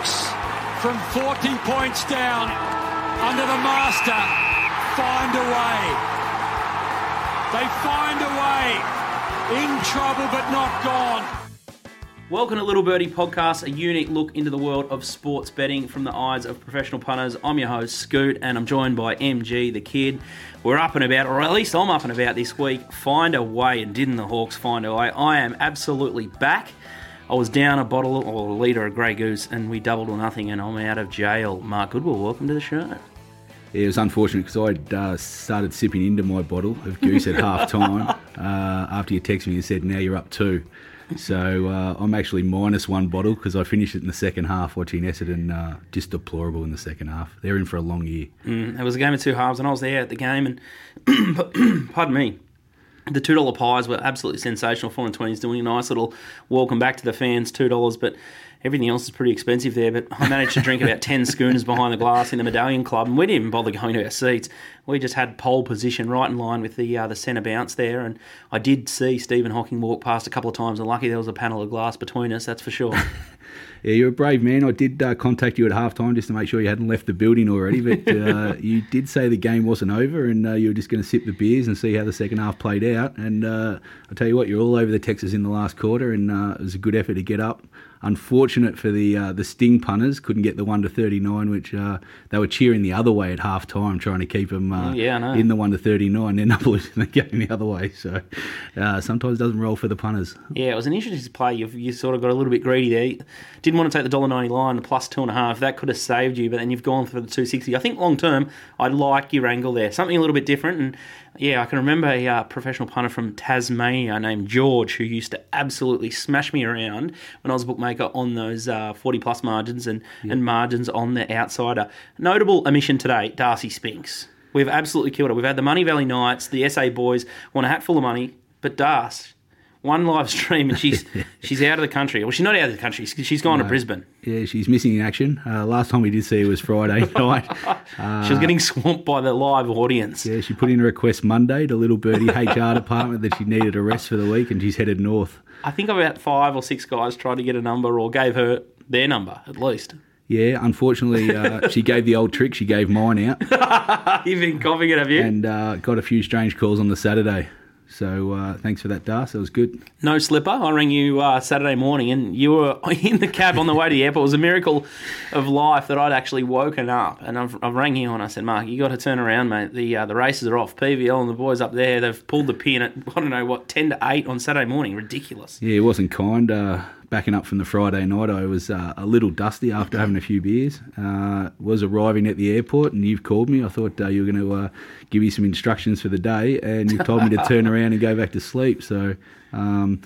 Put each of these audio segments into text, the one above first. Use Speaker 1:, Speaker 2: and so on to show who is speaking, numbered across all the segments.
Speaker 1: From 40 points down under the master find a way. They find a way. In trouble but not gone.
Speaker 2: Welcome to Little Birdie Podcast, a unique look into the world of sports betting from the eyes of professional punters. I'm your host, Scoot, and I'm joined by MG, the kid. We're up and about, or at least I'm up and about this week. Find a way, and didn't the Hawks find a way? I am absolutely back. I was down a bottle or a litre of Grey Goose, and we doubled or nothing, and I'm out of jail. Mark Goodwill, welcome to the show.
Speaker 3: Yeah, it was unfortunate because I'd uh, started sipping into my bottle of goose at half time uh, after you texted me and said, now you're up two. So uh, I'm actually minus one bottle because I finished it in the second half watching Essendon. Uh, just deplorable in the second half. They're in for a long year.
Speaker 2: Mm, it was a game of two halves, and I was there at the game, and pardon me. The two dollar pies were absolutely sensational. Four and twenties doing a nice little welcome back to the fans, two dollars. But everything else is pretty expensive there. But I managed to drink about 10 schooners behind the glass in the Medallion Club, and we didn't even bother going to our seats. We just had pole position right in line with the uh, the centre bounce there. And I did see Stephen Hocking walk past a couple of times, and lucky there was a panel of glass between us, that's for sure.
Speaker 3: Yeah, you're a brave man. I did uh, contact you at half time just to make sure you hadn't left the building already, but uh, you did say the game wasn't over and uh, you were just going to sip the beers and see how the second half played out. And uh, I tell you what, you're all over the Texas in the last quarter, and uh, it was a good effort to get up. Unfortunate for the uh, the Sting punters, couldn't get the one to thirty nine, which uh, they were cheering the other way at half time, trying to keep them uh,
Speaker 2: Yeah,
Speaker 3: in the one to thirty nine. Then up losing the game the other way. So uh, sometimes it doesn't roll for the punters.
Speaker 2: Yeah, it was an interesting play. You've, you sort of got a little bit greedy there. Didn't want to take the dollar ninety line, the plus two and a half. That could have saved you, but then you've gone for the two sixty. I think long term, I like your angle there. Something a little bit different. And yeah, I can remember a uh, professional punter from Tasmania named George who used to absolutely smash me around when I was a bookmaker on those uh, forty plus margins and and margins on the outsider. Notable omission today, Darcy Spinks. We've absolutely killed it. We've had the Moonee Valley Knights, the SA boys want a hat full of money, but Darcy one live stream and she's she's out of the country. Well, she's not out of the country. She's gone to Brisbane.
Speaker 3: Yeah, she's missing in action. Uh, last time we did see her was Friday night.
Speaker 2: she was getting swamped by the live audience.
Speaker 3: Yeah, she put in a request Monday to Little Birdie HR department that she needed a rest for the week, and she's headed north.
Speaker 2: I think about five or six guys tried to get a number or gave her their number at least.
Speaker 3: Yeah, unfortunately, uh, she gave the old trick. She gave mine out
Speaker 2: You've been coughing it, have you?
Speaker 3: and uh, got a few strange calls on the Saturday. So uh, thanks for that, Das. That was good.
Speaker 2: No slipper. I rang you uh, Saturday morning and you were in the cab on the way to the airport. It was a miracle of life that I'd actually woken up. And I've, I've rang you and I said, Mark, you got to turn around, mate. The uh, the races are off. PVL and the boys up there, they've pulled the pin at, I don't know, what, 10 to 8 on Saturday morning. Ridiculous.
Speaker 3: Yeah, it wasn't kind. Backing up from the Friday night, I was uh, a little dusty after having a few beers. Uh, was arriving at the airport, and you've called me. I thought uh, you were going to uh, give me some instructions for the day, and you've told me to turn around and go back to sleep. So. Um,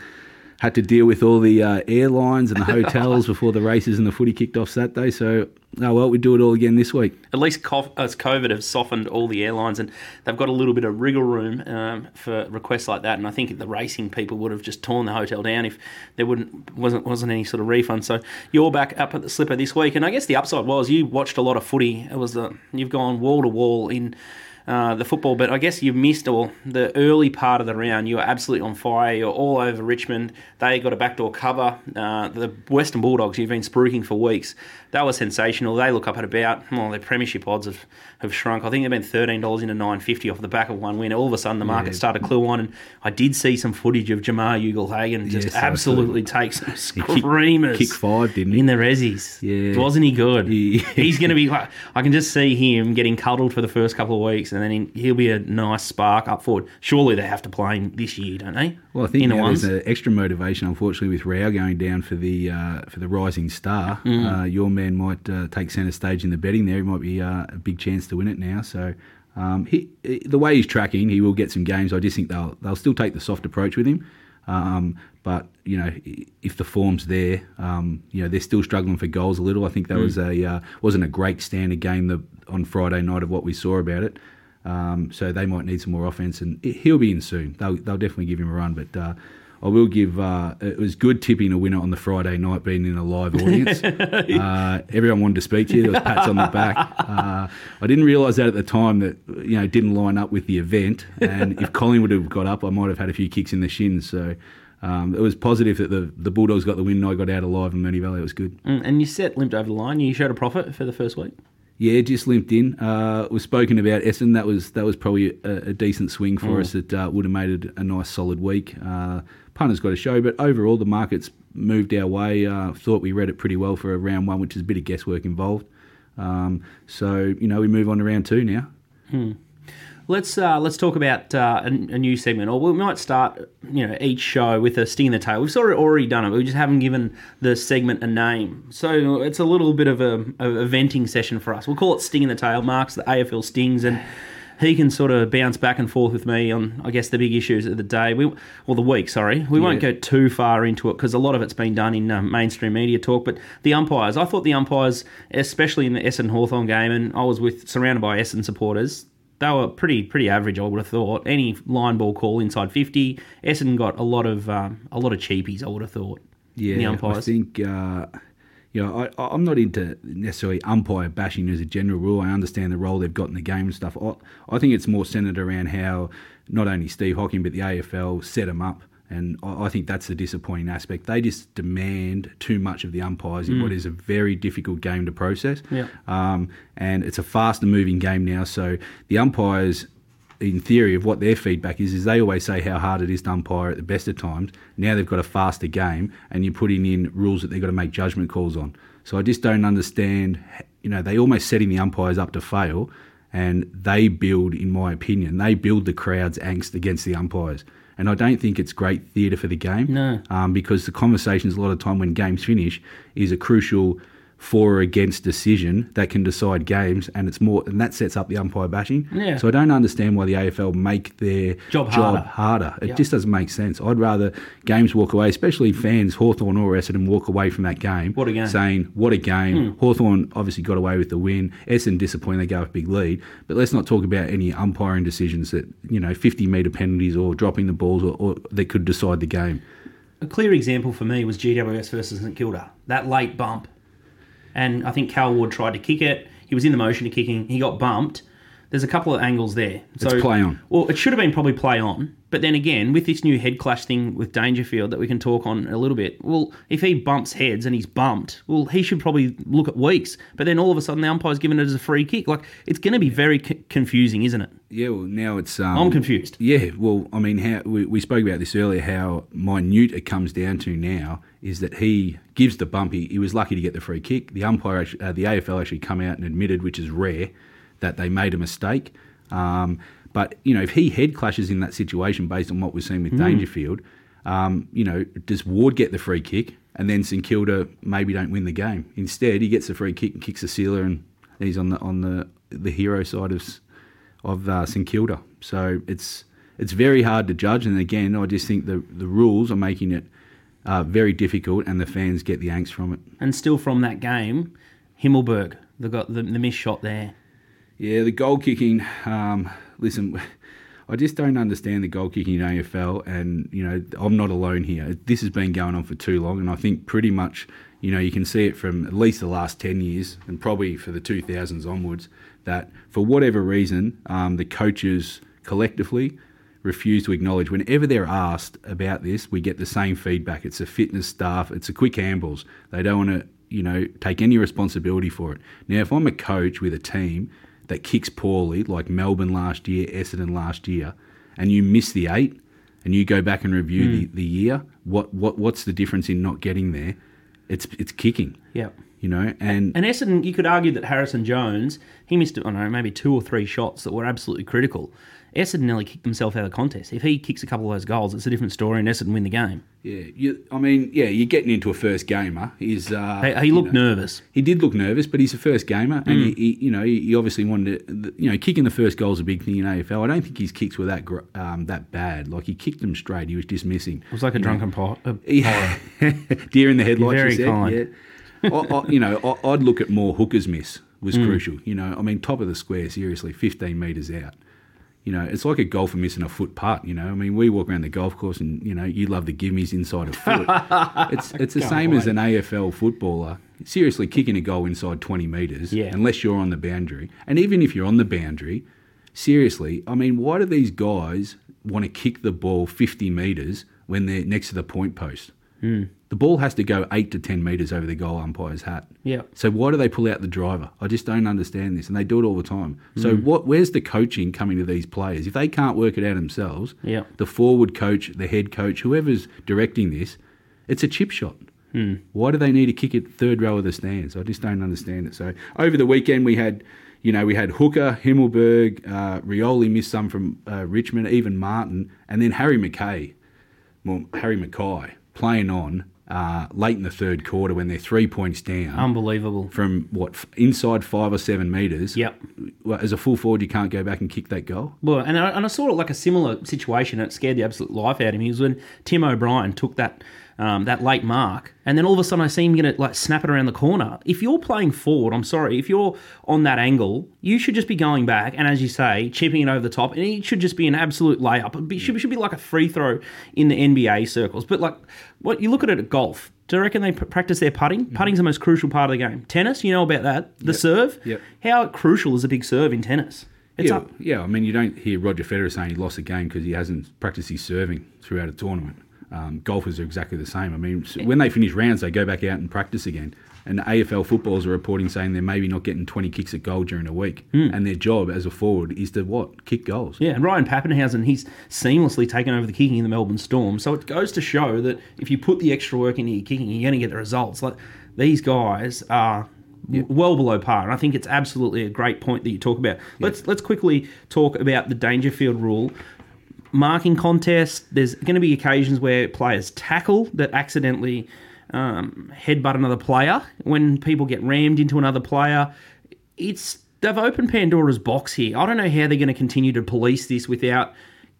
Speaker 3: had to deal with all the uh, airlines and the hotels before the races and the footy kicked off Saturday. So, oh well, we do it all again this week.
Speaker 2: at least cof- as COVID have softened all the airlines, and they've got a little bit of wriggle room um, for requests like that. And I think the racing people would have just torn the hotel down if there wouldn't wasn't wasn't any sort of refund. So you're back up at the slipper this week, and I guess the upside was you watched a lot of footy. It was the you've gone wall to wall in. Uh, the football, but I guess you missed all the early part of the round. You were absolutely on fire. You're all over Richmond. They got a backdoor cover. Uh, the Western Bulldogs, you've been spruiking for weeks. That was sensational. They look up at about well, their premiership odds have, have shrunk. I think they've been thirteen dollars into nine fifty off the back of one win. All of a sudden, the market
Speaker 3: Yeah.
Speaker 2: started to clue on, and I did see some footage of Jamarra Ugle-Hagan just
Speaker 3: Yes,
Speaker 2: absolutely take some
Speaker 3: kicked-
Speaker 2: screamers.
Speaker 3: kicked five, didn't he?
Speaker 2: In the Rezzies.
Speaker 3: Yeah.
Speaker 2: Wasn't he good?
Speaker 3: He-
Speaker 2: He's going to be. I can just see him getting cuddled for the first couple of weeks, and then he- he'll be a nice spark up forward. Surely they have to play him this year, don't they?
Speaker 3: Well, I think
Speaker 2: in the
Speaker 3: there's an extra motivation, unfortunately, with Rowell going down for the uh, for the rising star.
Speaker 2: Mm.
Speaker 3: Uh, your man might uh, take centre stage in the betting there. He might be uh, a big chance to win it now. So um, he, the way he's tracking, he will get some games. I just think they'll they'll still take the soft approach with him. Um, but you know, if the form's there, um, you know they're still struggling for goals a little. I think that was a uh, wasn't a great standard game the, on Friday night of what we saw about it. Um, so they might need some more offense, and it, he'll be in soon. They'll, they'll definitely give him a run. But uh, I will give. Uh, it was good tipping a winner on the Friday night, being in a live audience. uh, everyone wanted to speak to you. There was pats on the back. Uh, I didn't realise that at the time that you know didn't line up with the event. And if Colin would have got up, I might have had a few kicks in the shins. So. um, it was positive that the, the Bulldogs got the win and I got out alive in Moonee Valley. It was good.
Speaker 2: Mm, and you set limped over the line. You showed a profit for the first week.
Speaker 3: Yeah, just limped in. Uh, was spoken about Essendon. That was that was probably a, a decent swing for
Speaker 2: Mm.
Speaker 3: us. That uh, would have made it a nice solid week. Uh, punters got a show, but overall the markets moved our way. Uh, thought we read it pretty well for a round one, which is a bit of guesswork involved. Um, so you know we move on to round two now.
Speaker 2: Let's uh, let's talk about uh, a, a new segment, or we might start, you know, each show with a sting in the tail. We've sort of already done it, but we just haven't given the segment a name. So it's a little bit of a, a venting session for us. We'll call it sting in the tail. Marks the AFL stings, and he can sort of bounce back and forth with me on, I guess, the big issues of the day, we, or the week. Sorry, we won't go too far into it because a lot of it's been done in um, mainstream media talk. But the umpires, I thought the umpires, especially in the Essendon Hawthorn game, and I was with surrounded by Essendon supporters. They were pretty pretty average, I would have thought. Any line ball call inside fifty, Essendon got a lot of um, a lot of cheapies. I would have thought.
Speaker 3: Yeah, I think uh, you know I, I'm not into necessarily umpire bashing as a general rule. I understand the role they've got in the game and stuff. I, I think it's more centered around how not only Steve Hocking but the AFL set them up, and I, think that's the disappointing aspect. They just demand too much of the umpires in what is a very difficult game to process.
Speaker 2: Mm. Yeah.
Speaker 3: Um, and it's a faster moving game now, so the umpires in theory of what their feedback is is they always say how hard it is to umpire at the best of times. Now they've got a faster game, and you're putting in rules that they've got to make judgment calls on. So I just don't understand. You know, they almost setting the umpires up to fail, and they build, in my opinion, they build the crowd's angst against the umpires. And I don't think it's great theatre for the game.
Speaker 2: No.
Speaker 3: Um, because the conversations a lot of time when games finish is a crucial for or against decision that can decide games, and it's more, and that sets up the umpire bashing.
Speaker 2: Yeah.
Speaker 3: So I don't understand why the AFL make their
Speaker 2: Job harder.
Speaker 3: harder. It
Speaker 2: Yeah.
Speaker 3: just doesn't make sense. I'd rather games walk away, especially fans, Hawthorn or Essendon, walk away from that game.
Speaker 2: What a game. Hmm.
Speaker 3: Saying, what a game. Hawthorn obviously got away with the win. Essendon disappointed, they go with a big lead. But let's not talk about any umpiring decisions that, you know, 50 metre penalties or dropping the balls or, or that could decide the game.
Speaker 2: A clear example for me was GWS versus St Kilda. That late bump. And I think Cal Ward tried to kick it. He was in the motion of kicking. He got bumped. There's a couple of angles there. So,
Speaker 3: It's play on.
Speaker 2: Well, it should have been probably play on. But then again, with this new head clash thing with Dangerfield that we can talk on a little bit, well, if he bumps heads and he's bumped, well, he should probably look at weeks. But then all of a sudden, the umpire's given it as a free kick. Like, it's going to be very c- confusing, isn't it?
Speaker 3: Yeah, well, now it's. Um,
Speaker 2: I'm confused.
Speaker 3: Yeah, well, I mean, how we, we spoke about this earlier. How minute it comes down to now is that he gives the bump. He, he was lucky to get the free kick. The umpire, uh, the AFL, actually come out and admitted, which is rare, that they made a mistake. Um, but you know, if he head clashes in that situation, based on what we've seen with Dangerfield, um, you know, does Ward get the free kick, and then St Kilda maybe don't win the game? Instead, he gets the free kick and kicks the sealer, and he's on the on the the hero side of of uh, St Kilda. So it's it's very hard to judge. And again, I just think the the rules are making it uh, very difficult, and the fans get the angst from it.
Speaker 2: And still from that game, Himmelberg, they got the, the missed shot there.
Speaker 3: Yeah, the goal kicking. Um, listen, I just don't understand the goal kicking in AFL, and you know I'm not alone here. This has been going on for too long, and I think pretty much you know you can see it from at least the last ten years, and probably for the 2000s onwards, that for whatever reason, um, the coaches collectively refuse to acknowledge whenever they're asked about this we get the same feedback it's the fitness staff it's the quick handballs they don't want to you know take any responsibility for it now if i'm a coach with a team that kicks poorly like melbourne last year essendon last year and you miss the eight and you go back and review the, hmm. the year what, what what's the difference in not getting there it's it's kicking
Speaker 2: Yeah.
Speaker 3: you know and
Speaker 2: And Essendon, you could argue that Harrison Jones, he missed, I don't know, maybe two or three shots that were absolutely critical. Essendon nearly kicked himself out of the contest. If he kicks a couple of those goals, it's a different story, and Essendon win the game.
Speaker 3: yeah you, i mean yeah you're getting into a first gamer he's uh,
Speaker 2: He, he
Speaker 3: you
Speaker 2: looked
Speaker 3: know,
Speaker 2: nervous.
Speaker 3: He did look nervous, but he's a first gamer, and he, he, you know, he, obviously wanted to. You know, kicking the first goal is a big thing in AFL. I don't think his kicks were that um, that bad. Like he kicked them straight. He was just missing.
Speaker 2: It was like a drunken pot. Uh,
Speaker 3: Yeah. Deer in the headlights. You
Speaker 2: very
Speaker 3: said.
Speaker 2: kind.
Speaker 3: Yeah. I, I, you know, I, I'd look at more Hooker's miss was
Speaker 2: Mm.
Speaker 3: crucial. You know, I mean, top of the square, seriously, 15 metres out. You know, it's like a golfer missing a foot putt. You know, I mean, we walk around the golf course and you know, you love the gimmies inside a foot. it's it's the
Speaker 2: Go
Speaker 3: same as an AFL footballer. Seriously, kicking a goal inside 20 metres,
Speaker 2: Yeah.
Speaker 3: unless you're on the boundary, and even if you're on the boundary, seriously, I mean, why do these guys want to kick the ball 50 metres when they're next to the point post. Hmm. The ball has to go eight to ten meters over the goal umpire's hat.
Speaker 2: Yeah.
Speaker 3: So why do they pull out the driver? I just don't understand this, and they do it all the time. So
Speaker 2: Hmm.
Speaker 3: what? Where's the coaching coming to these players? If they can't work it out themselves,
Speaker 2: Yeah.
Speaker 3: the forward coach, the head coach, whoever's directing this, it's a chip shot.
Speaker 2: Hmm.
Speaker 3: Why do they need to kick it third row of the stands? I just don't understand it. So over the weekend we had, you know, we had Hooker, Himmelberg, uh, Rioli missed some from uh, Richmond, even Martin, and then Harry McKay, well, Harry McKay playing on uh, late in the third quarter when they're three points down
Speaker 2: Unbelievable.
Speaker 3: from what inside five or seven meters.
Speaker 2: Yep.
Speaker 3: As a full forward, you can't go back and kick that goal.
Speaker 2: Well, and I, and I saw it like a similar situation that scared the absolute life out of me was when Tim O'Brien took that um, that late mark, and then all of a sudden I see him it like snap it around the corner. If you're playing forward, I'm sorry, if you're on that angle, you should just be going back and, as you say, chipping it over the top, and it should just be an absolute layup. It should, should be like a free throw in the NBA circles. But like, what you look at it at golf. Do you reckon they practice their putting? Putting's the most crucial part of the game. Tennis, you know about that. The serve.
Speaker 3: Yep.
Speaker 2: How crucial is a big serve in tennis? It's
Speaker 3: yeah,
Speaker 2: up.
Speaker 3: yeah. I mean, you don't hear Roger Federer saying he lost a game because he hasn't practiced his serving throughout a tournament. Um, golfers are exactly the same. I mean, when they finish rounds, they go back out and practice again. And AFL footballers are reporting saying they're maybe not getting 20 kicks at goal during a week. And their job as a forward is to what? Kick goals.
Speaker 2: Yeah, and Ryan Papenhuyzen, he's seamlessly taken over the kicking in the Melbourne Storm. So it goes to show that if you put the extra work into your kicking, you're going to get the results. Like these guys are w well below par, and I think it's absolutely a great point that you talk about. Let's let's quickly talk about the Dangerfield rule. Marking contest. There's going to be occasions where players tackle that accidentally um, headbutt another player. When people get rammed into another player, it's they've opened Pandora's box here. I don't know how they're going to continue to police this without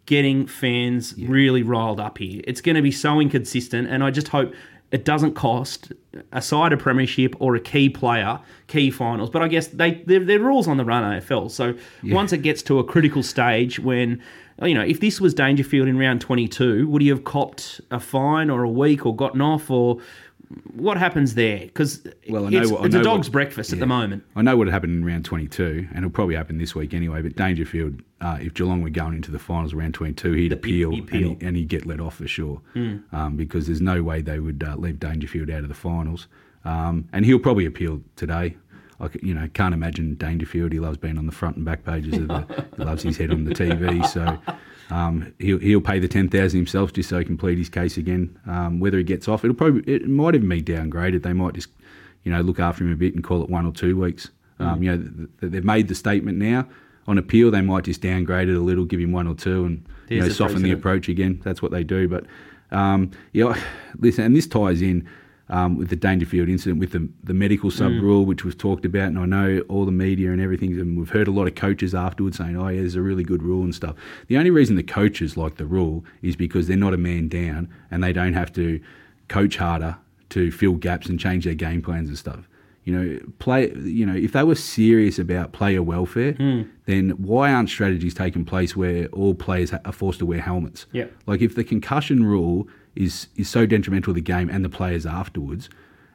Speaker 2: getting fans really riled up here. It's going to be so inconsistent, and I just hope it doesn't cost a side a premiership or a key player key finals. But I guess they they're, they're rules on the run AFL. So once it gets to a critical stage when you know, if this was Dangerfield in round 22, would he have copped a fine or a week or gotten off or what happens there? Because
Speaker 3: Well, I know
Speaker 2: it's,
Speaker 3: what- I
Speaker 2: it's a dog's
Speaker 3: what-
Speaker 2: breakfast at the moment.
Speaker 3: I know what happened in round 22, and it'll probably happen this week anyway. But Dangerfield, uh, if Geelong were going into the finals round 22, he'd appeal,
Speaker 2: he'd appeal.
Speaker 3: And, he, and he'd get let off for sure. Um, because there's no way they would uh, leave Dangerfield out of the finals. Um, and he'll probably appeal today. I you know, can't imagine Dangerfield. He loves being on the front and back pages of the. he loves his head on the TV. So um, he'll he'll pay the ten thousand himself just so he can plead his case again. Um, whether he gets off, it'll probably it might even be downgraded. They might just you know look after him a bit and call it one or two weeks. Um, You know, th- th- they've made the statement now. On appeal, they might just downgrade it a little, give him one or two, and you know soften the approach again. That's what they do. But um, yeah, listen, and this ties in um, with the Dangerfield incident with the the medical sub rule, which was talked about, and I know all the media and everything, and we've heard a lot of coaches afterwards saying, "Oh, yeah, there's a really good rule and stuff." The only reason the coaches like the rule is because they're not a man down, and they don't have to coach harder to fill gaps and change their game plans and stuff. You know, play. You know, if they were serious about player welfare, then why aren't strategies taking place where all players are forced to wear helmets?
Speaker 2: Yeah.
Speaker 3: Like if the concussion rule is is so detrimental to the game and the players afterwards,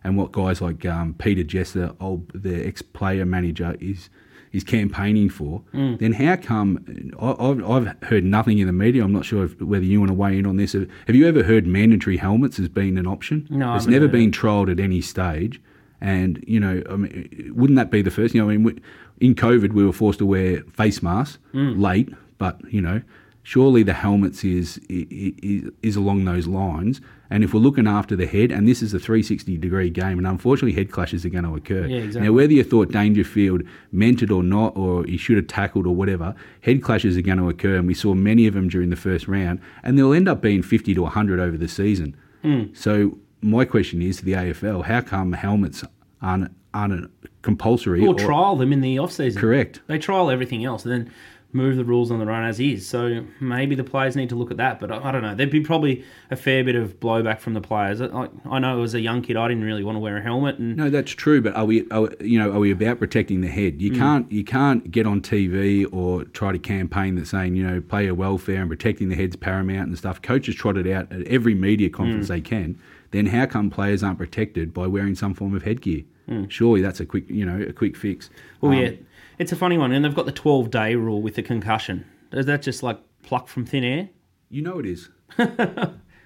Speaker 3: and what guys like um, Peter Jesser, old the ex player manager, is is campaigning for,
Speaker 2: Mm.
Speaker 3: then how come? I, I've, I've heard nothing in the media. I'm not sure if, whether you want to weigh in on this. Have you ever heard mandatory helmets has been an option?
Speaker 2: No,
Speaker 3: it's never been trialled at any stage. And you know, I mean, wouldn't that be the first? You know, I mean, in COVID, we were forced to wear face masks
Speaker 2: Mm.
Speaker 3: late, but you know, surely the helmets is, is is along those lines. And if we're looking after the head, and this is a 360 degree game, and unfortunately, head clashes are going to occur.
Speaker 2: Yeah, exactly.
Speaker 3: Now, whether you thought Dangerfield meant it or not, or he should have tackled or whatever, head clashes are going to occur, and we saw many of them during the first round, and they'll end up being 50 to 100 over the season.
Speaker 2: Hmm.
Speaker 3: So my question is to the AFL: How come helmets aren't aren't compulsory?
Speaker 2: Or trial them in the off season.
Speaker 3: Correct.
Speaker 2: They trial everything else and then move the rules on the run as is. So maybe the players need to look at that. But I, I don't know. There'd be probably a fair bit of blowback from the players. I, I know as a young kid, I didn't really want to wear a helmet, and
Speaker 3: No, that's true. But are we, are, you know, are we about protecting the head? You hmm. can't, you can't get on TV or try to campaign that saying, you know, player welfare and protecting the head's paramount and stuff. Coaches trot it out at every media hmm. conference they can. Then how come players aren't protected by wearing some form of headgear? Hmm. Surely that's a quick, you know, a quick fix.
Speaker 2: well,
Speaker 3: Um,
Speaker 2: yeah, it's a funny one. And they've got the twelve day rule with the concussion. Is that just like pluck from thin air?
Speaker 3: You know it is.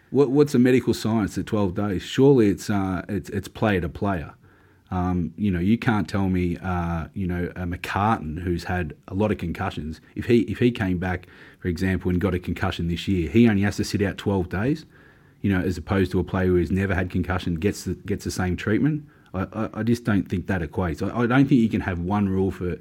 Speaker 3: what, what's a medical science at 12 days? Surely it's uh, it's it's player to player. Um, you know, you can't tell me, uh, you know, a McCartin who's had a lot of concussions. If he if he came back, for example, and got a concussion this year, he only has to sit out 12 days. You know, as opposed to a player who has never had concussion gets the, gets the same treatment. I, I, I just don't think that equates. I, I don't think you can have one rule for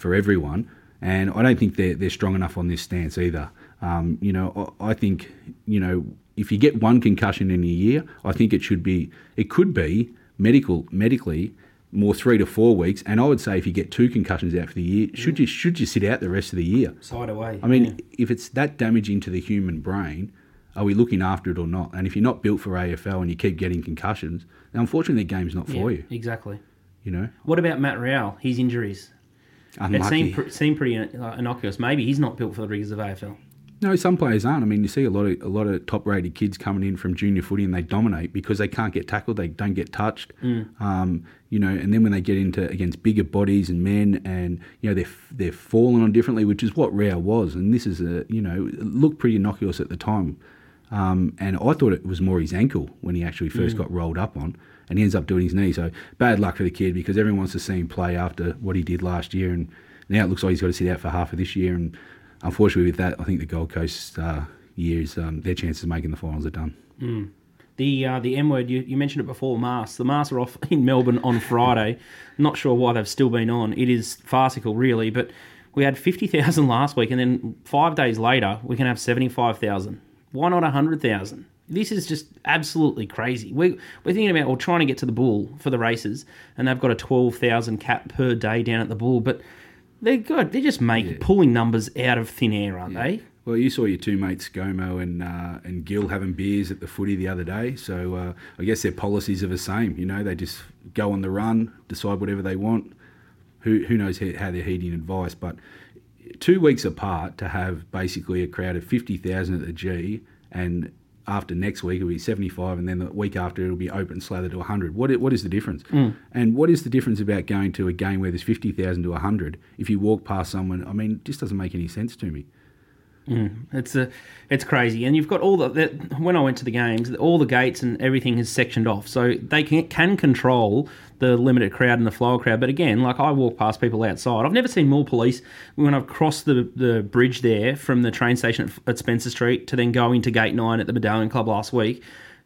Speaker 3: for everyone, and I don't think they're they're strong enough on this stance either. Um, you know, I, I think you know if you get one concussion in a year, I think it should be it could be medical medically more three to four weeks. And I would say if you get two concussions out for the year, should you should you sit out the rest of the year?
Speaker 2: Side away.
Speaker 3: I mean,
Speaker 2: yeah.
Speaker 3: if it's that damaging to the human brain, are we looking after it or not? And if you're not built for AFL and you keep getting concussions, then unfortunately the game's not for
Speaker 2: Yeah,
Speaker 3: you.
Speaker 2: Exactly.
Speaker 3: You know,
Speaker 2: What about Matt Rowell? His injuries. It seemed, pr- seemed pretty uh, innocuous. Maybe he's not built for the rigours of AFL.
Speaker 3: No, some players aren't. I mean, you see a lot of a lot of top-rated kids coming in from junior footy and they dominate because they can't get tackled, they don't get touched. Um, you know, and then when they get into against bigger bodies and men, and you know they're they're falling on differently, which is what Rowell was. And this is a you know it looked pretty innocuous at the time. Um, and I thought it was more his ankle when he actually first got rolled up on, and he ends up doing his knee. So bad luck for the kid because everyone wants to see him play after what he did last year, and now it looks like he's got to sit out for half of this year. And unfortunately, with that, I think the Gold Coast uh, years, um, their chances of making the finals are done.
Speaker 2: The uh, the M word you, you mentioned it before. Masks. The masks are off in Melbourne on Friday. Not sure why they've still been on. It is farcical, really. But we had fifty thousand last week, and then five days later we can have seventy five thousand. Why not hundred thousand? This is just absolutely crazy. We're, we're thinking about or trying to get to the Bull for the races, and they've got a twelve thousand cap per day down at the Bull, but. They're good. They're just making pulling numbers out of thin air, aren't they?
Speaker 3: Well, you saw your two mates, Gomo and uh, and Gill, having beers at the footy the other day. So uh, I guess their policies are the same. You know, they just go on the run, decide whatever they want. Who who knows how how they're heeding advice? But two weeks apart to have basically a crowd of fifty thousand at the G, and after next week it'll be seventy five, and then the week after it'll be open slather to hundred. what what is the difference? Mm. And what is the difference about going to a game where there's fifty thousand to hundred? If you walk past someone, I mean, it just doesn't make any sense to me. Mm.
Speaker 2: It's a, it's crazy, and you've got all the, the when I went to the games, all the gates and everything is sectioned off, so they can can control the limited crowd and the flow crowd. But again, like I walk past people outside, I've never seen more police when I've crossed the the bridge there from the train station at, at Spencer Street to then go into Gate Nine at the Medallion Club last week.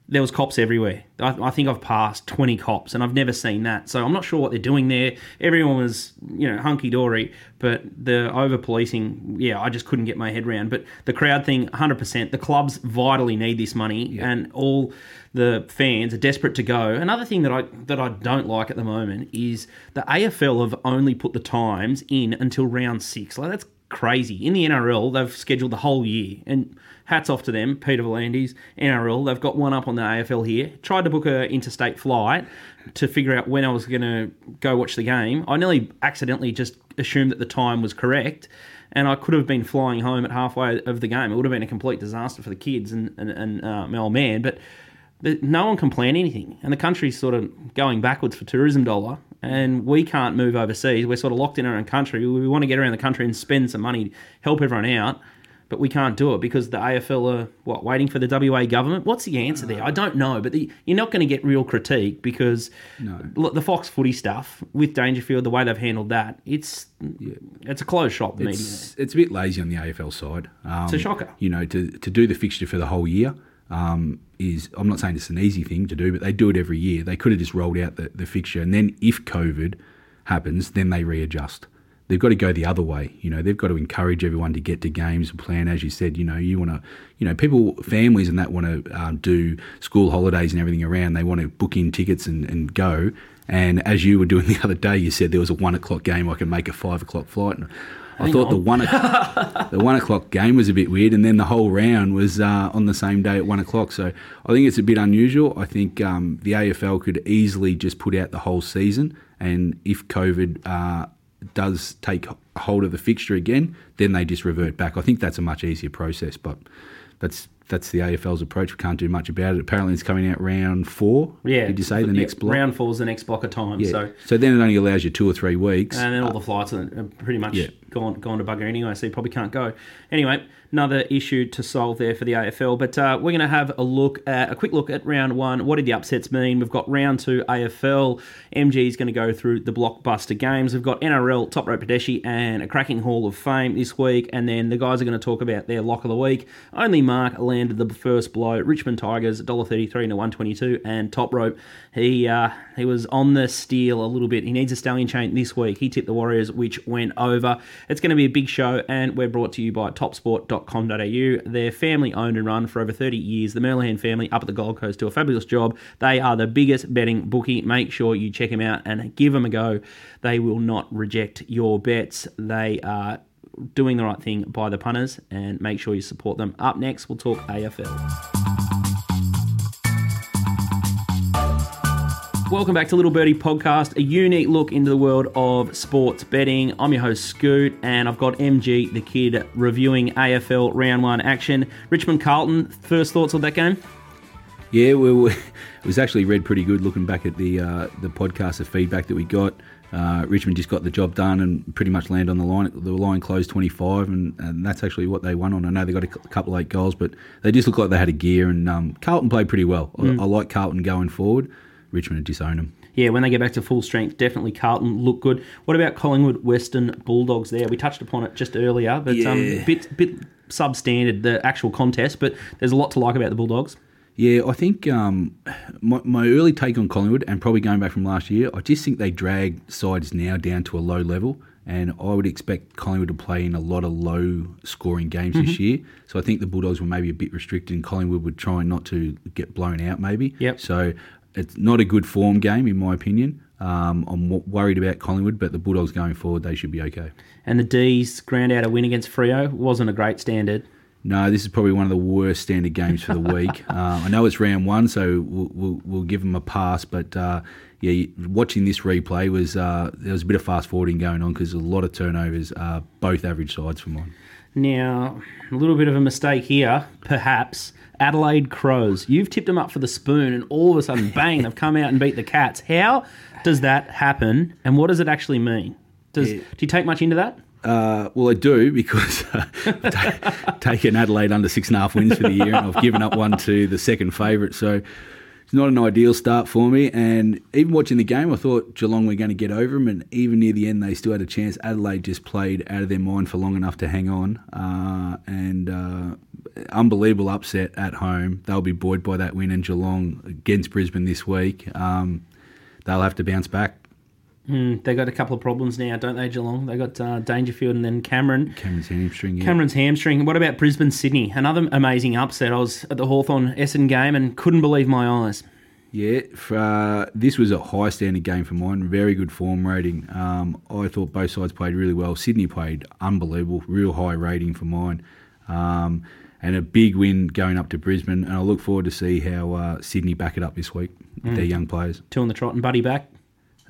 Speaker 2: There was cops everywhere. I, I think I've passed twenty cops, and I've never seen that. So I'm not sure what they're doing there. Everyone was, you know, hunky dory, but the over policing, yeah, I just couldn't get my head around. But the crowd thing, 100%. The clubs vitally need this money, and all the fans are desperate to go. Another thing that I that I don't like at the moment is the AFL have only put the times in until round six. Like that's crazy. In the NRL, they've scheduled the whole year, and hats off to them, Peter V'landys, NRL. They've got one up on the AFL here. Tried to book a interstate flight to figure out when I was going to go watch the game. I nearly accidentally just assumed that the time was correct. And I could have been flying home at halfway of the game. It would have been a complete disaster for the kids and, and, and uh, my old man. But no one can plan anything, and the country's sort of going backwards for tourism dollar, and we can't move overseas. We're sort of locked in our own country. We want to get around the country and spend some money, help everyone out, but we can't do it because the AFL are what waiting for the WA government. What's the answer there? I don't know, but the, you're not going to get real critique because look, the Fox Footy stuff with Dangerfield, the way they've handled that, it's it's a closed shop. The media.
Speaker 3: It's, it's a bit lazy on the AFL side. Um,
Speaker 2: It's a shocker.
Speaker 3: You know, to, to do the fixture for the whole year um, is, I'm not saying it's an easy thing to do, but they do it every year. They could have just rolled out the, the fixture, and then if COVID happens, then they readjust. They've got to go the other way. You know, they've got to encourage everyone to get to games and plan. As you said, you know, you want to, you know, people, families and that want to um, do school holidays and everything around. They want to book in tickets and, and go. And as you were doing the other day, you said there was a one o'clock game. I can make a five o'clock flight. And I thought the one o- the one o'clock game was a bit weird, and then the whole round was uh, on the same day at one o'clock. So I think it's a bit unusual. I think um, the AFL could easily just put out the whole season, and if COVID uh, does take hold of the fixture again, then they just revert back. I think that's a much easier process, but that's that's the AFL's approach. We can't do much about it. Apparently, it's coming out round four.
Speaker 2: Yeah.
Speaker 3: did you say the
Speaker 2: Yeah,
Speaker 3: next block?
Speaker 2: Round four's the next block of time.
Speaker 3: yeah.
Speaker 2: So
Speaker 3: so then it only allows you two or three weeks.
Speaker 2: and then all the flights are are pretty much
Speaker 3: Yeah.
Speaker 2: Gone gone to bugger anyway, so you probably can't go. Anyway, another issue to solve there for the AFL. But uh, we're going to have a look at a quick look at round one. What did the upsets mean? We've got round two AFL. MG is going to go through the blockbuster games. We've got NRL, Top Rope Pradeshi, and a cracking Hall of Fame this week. And then the guys are going to talk about their lock of the week. Only Mark landed the first blow. Richmond Tigers, $1.33 to 122 and Top Rope. He uh, he was on the steal a little bit. He needs a stallion chain this week. He tipped the Warriors, which went over. It's going to be a big show, and we're brought to you by topsport.com.au. They're family owned and run for over 30 years. The Merlihan family up at the Gold Coast do a fabulous job. They are the biggest betting bookie. Make sure you check them out and give them a go. They will not reject your bets. They are doing the right thing by the punters, and make sure you support them. Up next, we'll talk AFL. Welcome back to Little Birdie Podcast, a unique look into the world of sports betting. I'm your host, Scoot, and I've got MG the Kid reviewing AFL Round 1 action. Richmond Carlton, first thoughts on that game?
Speaker 3: Yeah, well, it was actually read pretty good looking back at the uh, the podcast, the feedback that we got. Uh, Richmond just got the job done and pretty much land on the line. The line closed 25, and, and that's actually what they won on. I know they got a couple late goals, but they just looked like they had a gear, and um, Carlton played pretty well. Mm. I, I like Carlton going forward. Richmond would disown them.
Speaker 2: Yeah, when they get back to full strength, definitely Carlton look good. What about Collingwood Western Bulldogs there? We touched upon it just earlier, but um, yeah. um, bit bit substandard the actual contest, but there's a lot to like about the Bulldogs.
Speaker 3: Yeah, I think um, my, my early take on Collingwood, and probably going back from last year, I just think they drag sides now down to a low level and I would expect Collingwood to play in a lot of low scoring games mm-hmm. this year. So I think the Bulldogs were maybe a bit restricted, and Collingwood would try not to get blown out, maybe.
Speaker 2: Yep.
Speaker 3: So it's not a good form game, in my opinion. Um, I'm worried about Collingwood, but the Bulldogs going forward, they should be okay.
Speaker 2: And the D's ground out a win against Freo wasn't a great standard.
Speaker 3: No, this is probably one of the worst standard games for the week. uh, I know it's round one, so we'll, we'll, we'll give them a pass. But uh, yeah, watching this replay was uh, there was a bit of fast forwarding going on because a lot of turnovers. Uh, both average sides for mine.
Speaker 2: Now, a little bit of a mistake here, perhaps. Adelaide Crows. You've tipped them up for the spoon, and all of a sudden, bang, they've come out and beat the Cats. How does that happen, and what does it actually mean? Does yeah. do you take much into that?
Speaker 3: Uh, well, I do because uh, I've taken Adelaide under six and a half wins for the year, and I've given up one to the second favourite. So it's not an ideal start for me. And even watching the game, I thought Geelong were going to get over them, and even near the end, they still had a chance. Adelaide just played out of their mind for long enough to hang on, uh, and uh, unbelievable upset at home. They'll be buoyed by that win in Geelong against Brisbane this week. Um, they'll have to bounce back.
Speaker 2: Mm, they got a couple of problems now, don't they, Geelong? They got uh, Dangerfield and then Cameron.
Speaker 3: Cameron's hamstring. Yeah.
Speaker 2: Cameron's hamstring. What about Brisbane Sydney? Another amazing upset. I was at the Hawthorn Essendon game and couldn't believe my eyes.
Speaker 3: Yeah, uh, this was a high standard game for mine. Very good form rating. Um, I thought both sides played really well. Sydney played unbelievable, real high rating for mine. Um, and a big win going up to Brisbane. And I look forward to see how uh, Sydney back it up this week with mm. their young players.
Speaker 2: Two on the trot and Buddy back.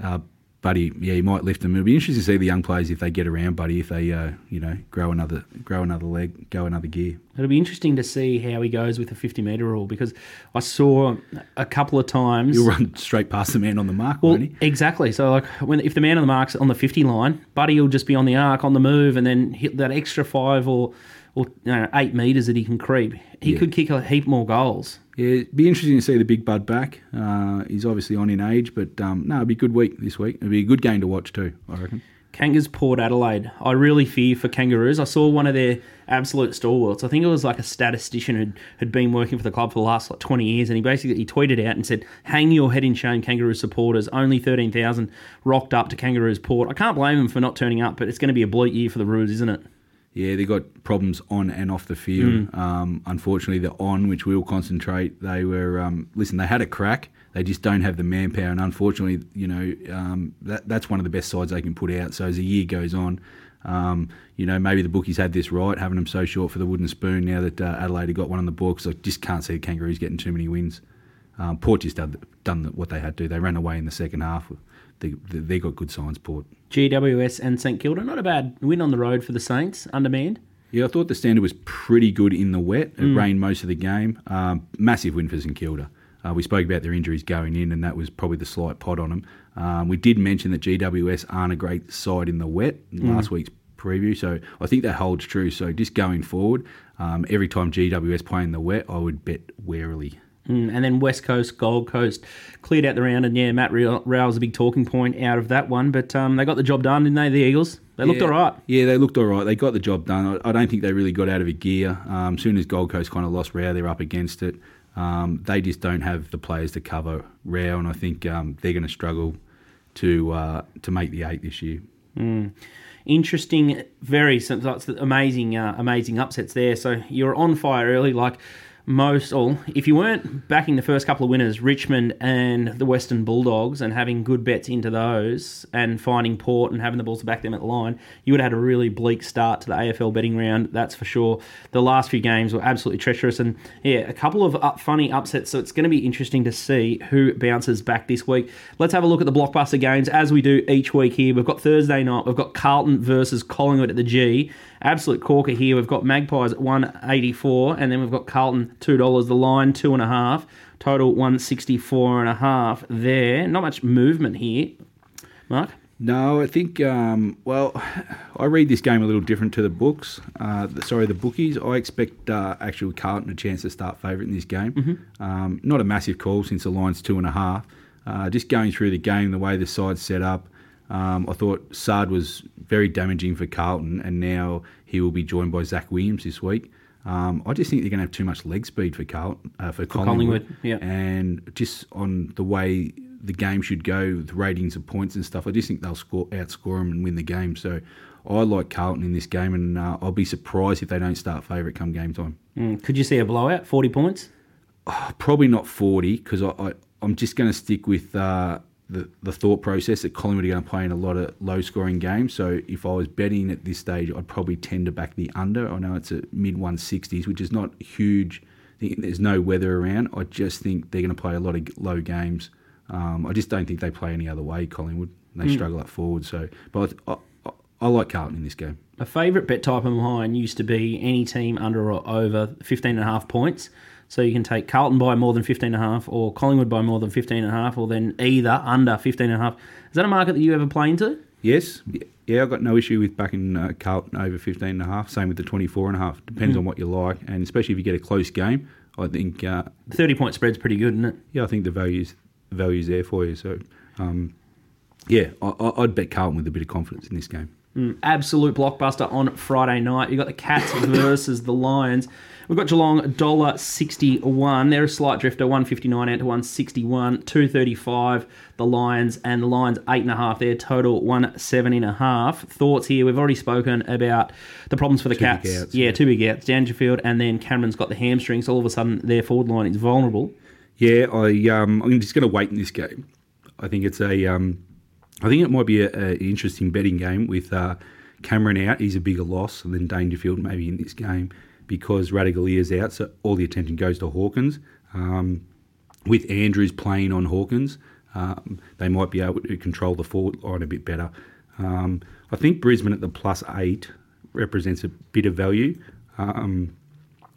Speaker 3: Uh, Buddy, yeah, he might lift them. It'll be interesting to see the young players if they get around Buddy, if they, uh, you know, grow another grow another leg, go another gear.
Speaker 2: It'll be interesting to see how he goes with the 50 metre rule because I saw a couple of times.
Speaker 3: He'll run straight past the man on the mark,
Speaker 2: well,
Speaker 3: won't he?
Speaker 2: Exactly. So, like, when if the man on the mark's on the 50 line, Buddy will just be on the arc, on the move, and then hit that extra five or or you know, eight metres that he can creep. He yeah. could kick a heap more goals.
Speaker 3: Yeah, it'd be interesting to see the big bud back. Uh, he's obviously on in age, but um, no, it'd be a good week this week. It'd be a good game to watch too, I reckon.
Speaker 2: Kangas Port Adelaide. I really fear for Kangaroos. I saw one of their absolute stalwarts. I think it was like a statistician who'd, had been working for the club for the last like 20 years, and he basically he tweeted out and said, "Hang your head in shame, Kangaroo supporters. Only 13,000 rocked up to Kangaroos Port. I can't blame them for not turning up, but it's going to be a bleak year for the Roos, isn't it?"
Speaker 3: Yeah, they got problems on and off the field. Mm. Um, unfortunately, the on, which we'll concentrate, they were um, listen. They had a crack. They just don't have the manpower, and unfortunately, you know, um, that that's one of the best sides they can put out. So as the year goes on, um, you know, maybe the bookies had this right, having them so short for the wooden spoon. Now that uh, Adelaide got one on the books, I just can't see the Kangaroos getting too many wins. Um, Port just done, done what they had to. They ran away in the second half. They, they got good signs, Port.
Speaker 2: GWS and St Kilda. Not a bad win on the road for the Saints, undermanned.
Speaker 3: Yeah, I thought the standard was pretty good in the wet. It mm. rained most of the game. Um, massive win for St Kilda. Uh, we spoke about their injuries going in, and that was probably the slight pot on them. Um, we did mention that GWS aren't a great side in the wet. Mm. Last week's preview. So I think that holds true. So just going forward, um, every time GWS play in the wet, I would bet warily.
Speaker 2: Mm, and then West Coast, Gold Coast cleared out the round, and yeah, Matt Rowell was a big talking point out of that one. But um, they got the job done, didn't they? The Eagles. They looked
Speaker 3: yeah.
Speaker 2: all right.
Speaker 3: Yeah, they looked all right. They got the job done. I, I don't think they really got out of a gear. Um, soon as Gold Coast kind of lost Rowell, they're up against it. Um, they just don't have the players to cover Rowell, and I think um, they're going to struggle to uh, to make the eight this year.
Speaker 2: Mm. Interesting, very amazing, uh, amazing upsets there. So you're on fire early, like most, or if you weren't backing the first couple of winners, Richmond and the Western Bulldogs, and having good bets into those, and finding Port and having the balls to back them at the line, you would have had a really bleak start to the AFL betting round. That's for sure. The last few games were absolutely treacherous, and yeah, a couple of up, funny upsets. So it's going to be interesting to see who bounces back this week. Let's have a look at the blockbuster games as we do each week here. We've got Thursday night. We've got Carlton versus Collingwood at the G. Absolute corker here. We've got Magpies at 184, and then we've got Carlton $2. The line, two and a half. Total 164 and a half there. Not much movement here. Mark?
Speaker 3: No, I think, um, well, I read this game a little different to the books. Uh, sorry, the bookies. I expect uh, actually Carlton a chance to start favourite in this game.
Speaker 2: Mm-hmm.
Speaker 3: Um, not a massive call since the line's two and a half. Uh, just going through the game, the way the side's set up, um, I thought Saad was very damaging for Carlton, and now he will be joined by Zach Williams this week. Um, I just think they're going to have too much leg speed for Carlton, uh, for, for Collingwood,
Speaker 2: Collingwood yeah.
Speaker 3: and just on the way the game should go, with ratings of points and stuff. I just think they'll score, outscore them and win the game. So I like Carlton in this game, and uh, I'll be surprised if they don't start favourite come game time.
Speaker 2: Mm. Could you see a blowout, forty points?
Speaker 3: Oh, probably not forty, because I, I, am just going to stick with. Uh, the, the thought process that Collingwood are going to play in a lot of low scoring games. So if I was betting at this stage, I'd probably tend to back the under. I know it's a mid 160s, which is not huge. There's no weather around. I just think they're going to play a lot of low games. Um, I just don't think they play any other way, Collingwood. They mm. struggle up forward. So, but I, I, I like Carlton in this game.
Speaker 2: A favourite bet type of mine used to be any team under or over 15 and a half points. So you can take Carlton by more than 15.5 or Collingwood by more than 15.5 or then either under 15.5. Is that a market that you ever play into?
Speaker 3: Yes. Yeah, I've got no issue with backing uh, Carlton over 15.5. Same with the 24.5. Depends mm. on what you like. And especially if you get a close game, I think. Uh,
Speaker 2: 30 point spread's pretty good, isn't it?
Speaker 3: Yeah, I think the value's, the value's there for you. So, um, yeah, I, I'd bet Carlton with a bit of confidence in this game.
Speaker 2: Mm, absolute blockbuster on Friday night. You've got the Cats versus the Lions. We've got Geelong $1.61. They're a slight drifter, 159 out to 161, 235 the Lions, and the Lions eight and a half there, total one seventy and a half. Thoughts here? We've already spoken about the problems for the
Speaker 3: two
Speaker 2: Cats.
Speaker 3: Outs,
Speaker 2: yeah, two big outs. Dangerfield and then Cameron's got the hamstrings. all of a sudden their forward line is vulnerable.
Speaker 3: Yeah, I um, I'm just going to wait in this game. I think it's a um, I think it might be an interesting betting game with uh, Cameron out. He's a bigger loss than Dangerfield maybe in this game because is out, so all the attention goes to Hawkins. Um, with Andrews playing on Hawkins, um, they might be able to control the forward line a bit better. Um, I think Brisbane at the plus eight represents a bit of value, um,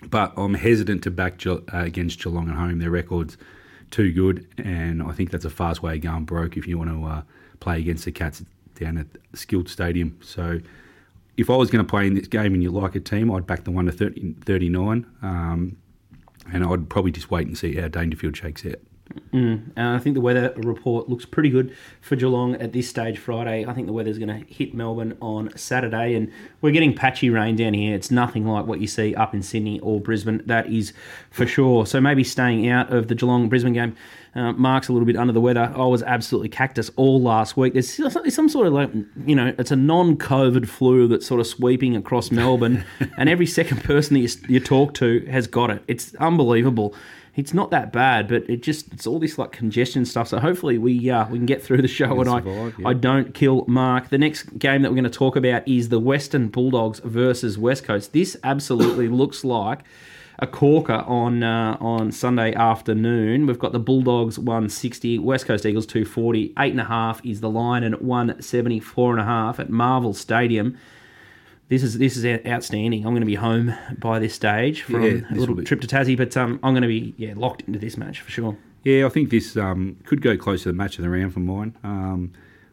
Speaker 3: but I'm hesitant to back uh, against Geelong at home. Their record's too good, and I think that's a fast way of going broke if you want to uh, play against the Cats down at Skilled Stadium. So if I was going to play in this game and you like a team, I'd back the one to 30, 39, um, and I'd probably just wait and see how Dangerfield shakes out.
Speaker 2: Mm, and I think the weather report looks pretty good for Geelong at this stage Friday. I think the weather's going to hit Melbourne on Saturday, and we're getting patchy rain down here. It's nothing like what you see up in Sydney or Brisbane, that is for sure. So maybe staying out of the Geelong Brisbane game. Uh, Mark's a little bit under the weather. I was absolutely cactus all last week. There's some sort of like, you know, it's a non COVID flu that's sort of sweeping across Melbourne, and every second person that you, you talk to has got it. It's unbelievable it's not that bad, but it just it's all this like congestion stuff. So hopefully we uh, we can get through the show and survive, I yeah. I don't kill Mark. The next game that we're going to talk about is the Western Bulldogs versus West Coast. This absolutely looks like a corker on uh, on Sunday afternoon. We've got the Bulldogs 160, West Coast Eagles 240, eight and a half is the line, and 174 and a half at Marvel Stadium this is this is outstanding. I'm going to be home by this stage from yeah, a little trip to Tassie, but um, I'm going to be yeah locked into this match for sure.
Speaker 3: Yeah, I think this um, could go close to the match of the round for mine. Um,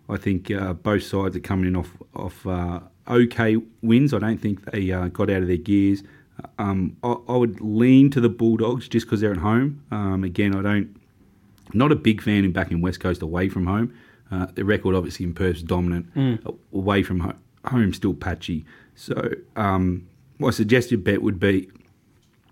Speaker 3: I think uh, both sides are coming in off off uh, okay wins. I don't think they uh, got out of their gears. Um, I, I, would lean to the Bulldogs just because they're at home. Um, again, I don't. Not a big fan in back in West Coast away from home. Uh, the record obviously in Perth's dominant. Mm. Away from home, home still patchy. So um, my suggested bet would be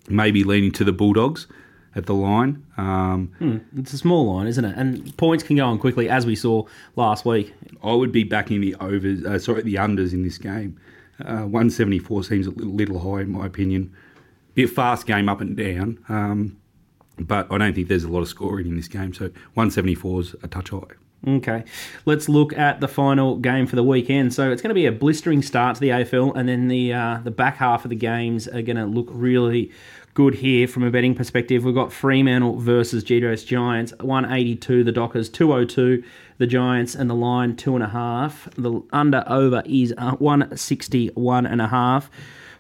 Speaker 3: maybe leaning to the Bulldogs at the line. Um,
Speaker 2: hmm, it's a small line, isn't it? And points can go on quickly, as we saw last week.
Speaker 3: I would be backing the overs, uh, sorry, the unders in this game. Uh, 174 seems a little, little, high, in my opinion. Bit fast game up and down, um, but I don't think there's a lot of scoring in this game. So 174 is a touch high.
Speaker 2: Okay, let's look at the final game for the weekend. So it's going to be a blistering start to the AFL, and then the uh, the back half of the games are going to look really good here from a betting perspective. We've got Fremantle versus GWS Giants, 182 the Dockers, 202 the Giants, and the line two and a half. The under over is uh, 161 and a half.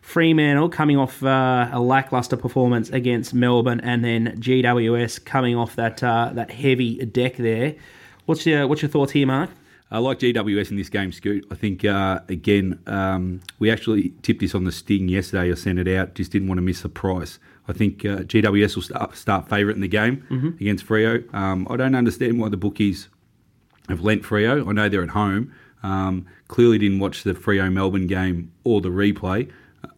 Speaker 2: Fremantle coming off uh, a lackluster performance against Melbourne, and then GWS coming off that uh, that heavy deck there. What's your what's your thoughts here, Mark?
Speaker 3: I like GWS in this game, Scoot. I think, uh, again, um, we actually tipped this on the sting yesterday. I sent it out, just didn't want to miss the price. I think uh, GWS will start, start favourite in the game mm-hmm. against Freo. Um, I don't understand why the bookies have lent Freo. I know they're at home. Um, clearly didn't watch the Freo Melbourne game or the replay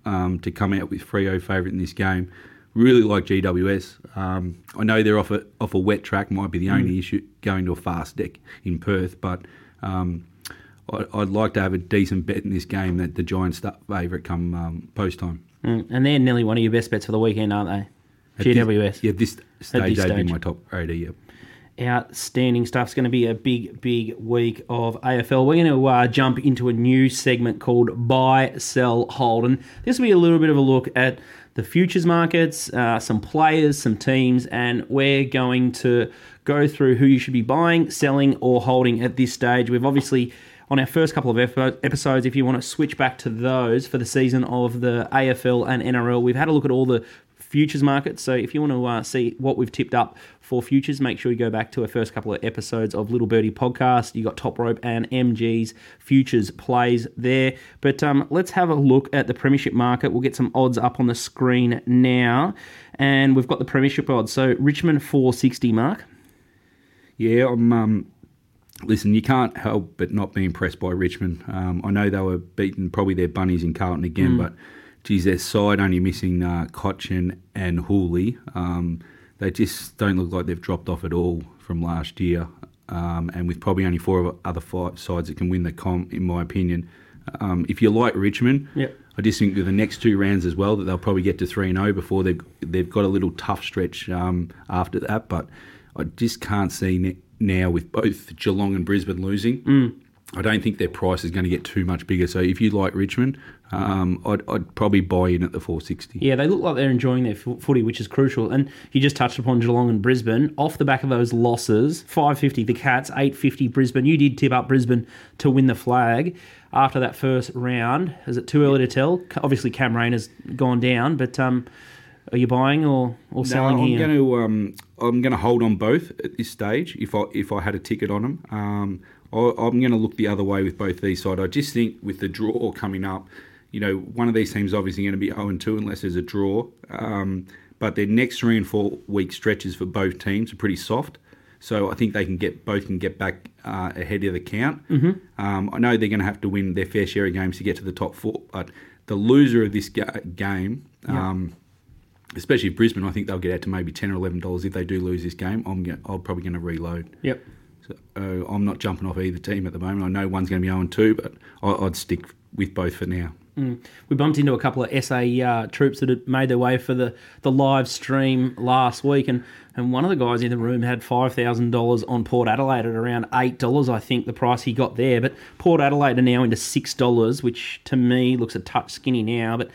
Speaker 3: um, to come out with Freo favourite in this game. Really like GWS. Um, I know they're off a, off a wet track, might be the only mm. issue going to a fast deck in Perth, but um, I'd like to have a decent bet in this game that the Giants start favourite come um, post time.
Speaker 2: Mm, and they're nearly one of your best bets for the weekend, aren't they? At GWS.
Speaker 3: This, yeah, this stage they'd be my top 80, yeah.
Speaker 2: Outstanding stuff. It's going to be a big, big week of AFL. We're going to uh, jump into a new segment called Buy, Sell, Hold. And this will be a little bit of a look at the futures markets, uh, some players, some teams, and we're going to go through who you should be buying, selling, or holding at this stage. We've obviously on our first couple of episodes, if you want to switch back to those for the season of the AFL and NRL, we've had a look at all the futures markets. So if you want to uh, see what we've tipped up for futures, make sure you go back to our first couple of episodes of Little Birdie podcast. You got Top Rope and MG's futures plays there. But um, let's have a look at the Premiership market. We'll get some odds up on the screen now, and we've got the Premiership odds. So Richmond 460, Mark.
Speaker 3: Yeah, I'm. Um, listen, you can't help but not be impressed by Richmond. Um, I know they were beaten probably their bunnies in Carlton again, mm. but geez, their side only missing uh, Cotchin and Houli. Um, they just don't look like they've dropped off at all from last year. Um, and with probably only four other five sides that can win the comp, in my opinion. Um, if you like Richmond,
Speaker 2: yep.
Speaker 3: I just think with the next two rounds as well that they'll probably get to three and zero oh before they've they've got a little tough stretch um, after that. But I just can't see now with both Geelong and Brisbane losing.
Speaker 2: Mm.
Speaker 3: I don't think their price is going to get too much bigger. So if you like Richmond, um, I'd, I'd, probably buy in at the 460.
Speaker 2: Yeah, they look like they're enjoying their footy, which is crucial. And you just touched upon Geelong and Brisbane. Off the back of those losses, 550 the Cats, 850 Brisbane. You did tip up Brisbane to win the flag after that first round. Is it too early to tell? Obviously, Cam Rayner has gone down, but um, are you buying or, or selling
Speaker 3: no, I'm
Speaker 2: here?
Speaker 3: Going to, um, I'm going to hold on both at this stage. If I if I had a ticket on them, um, I, am going to look the other way with both these sides. I just think with the draw coming up, you know, one of these teams is obviously going to be 0 and 2 unless there's a draw. Um, but their next three and four week stretches for both teams are pretty soft. So I think they can get both can get back uh, ahead of the count.
Speaker 2: Mm-hmm.
Speaker 3: Um, I know they're going to have to win their fair share of games to get to the top four, but the loser of this ga- game. Um, especially Brisbane, I think they'll get out to maybe ten or eleven dollars if they do lose this game. I'm going I'm probably going to reload.
Speaker 2: Yep.
Speaker 3: So uh, I'm not jumping off either team at the moment. I know one's going to be 0 2, but I, would stick with both for now.
Speaker 2: Mm. We bumped into a couple of SA uh, troops that had made their way for the, the live stream last week, and, and one of the guys in the room had $5,000 on Port Adelaide at around $8, I think, the price he got there. But Port Adelaide are now into $6, which to me looks a touch skinny now. But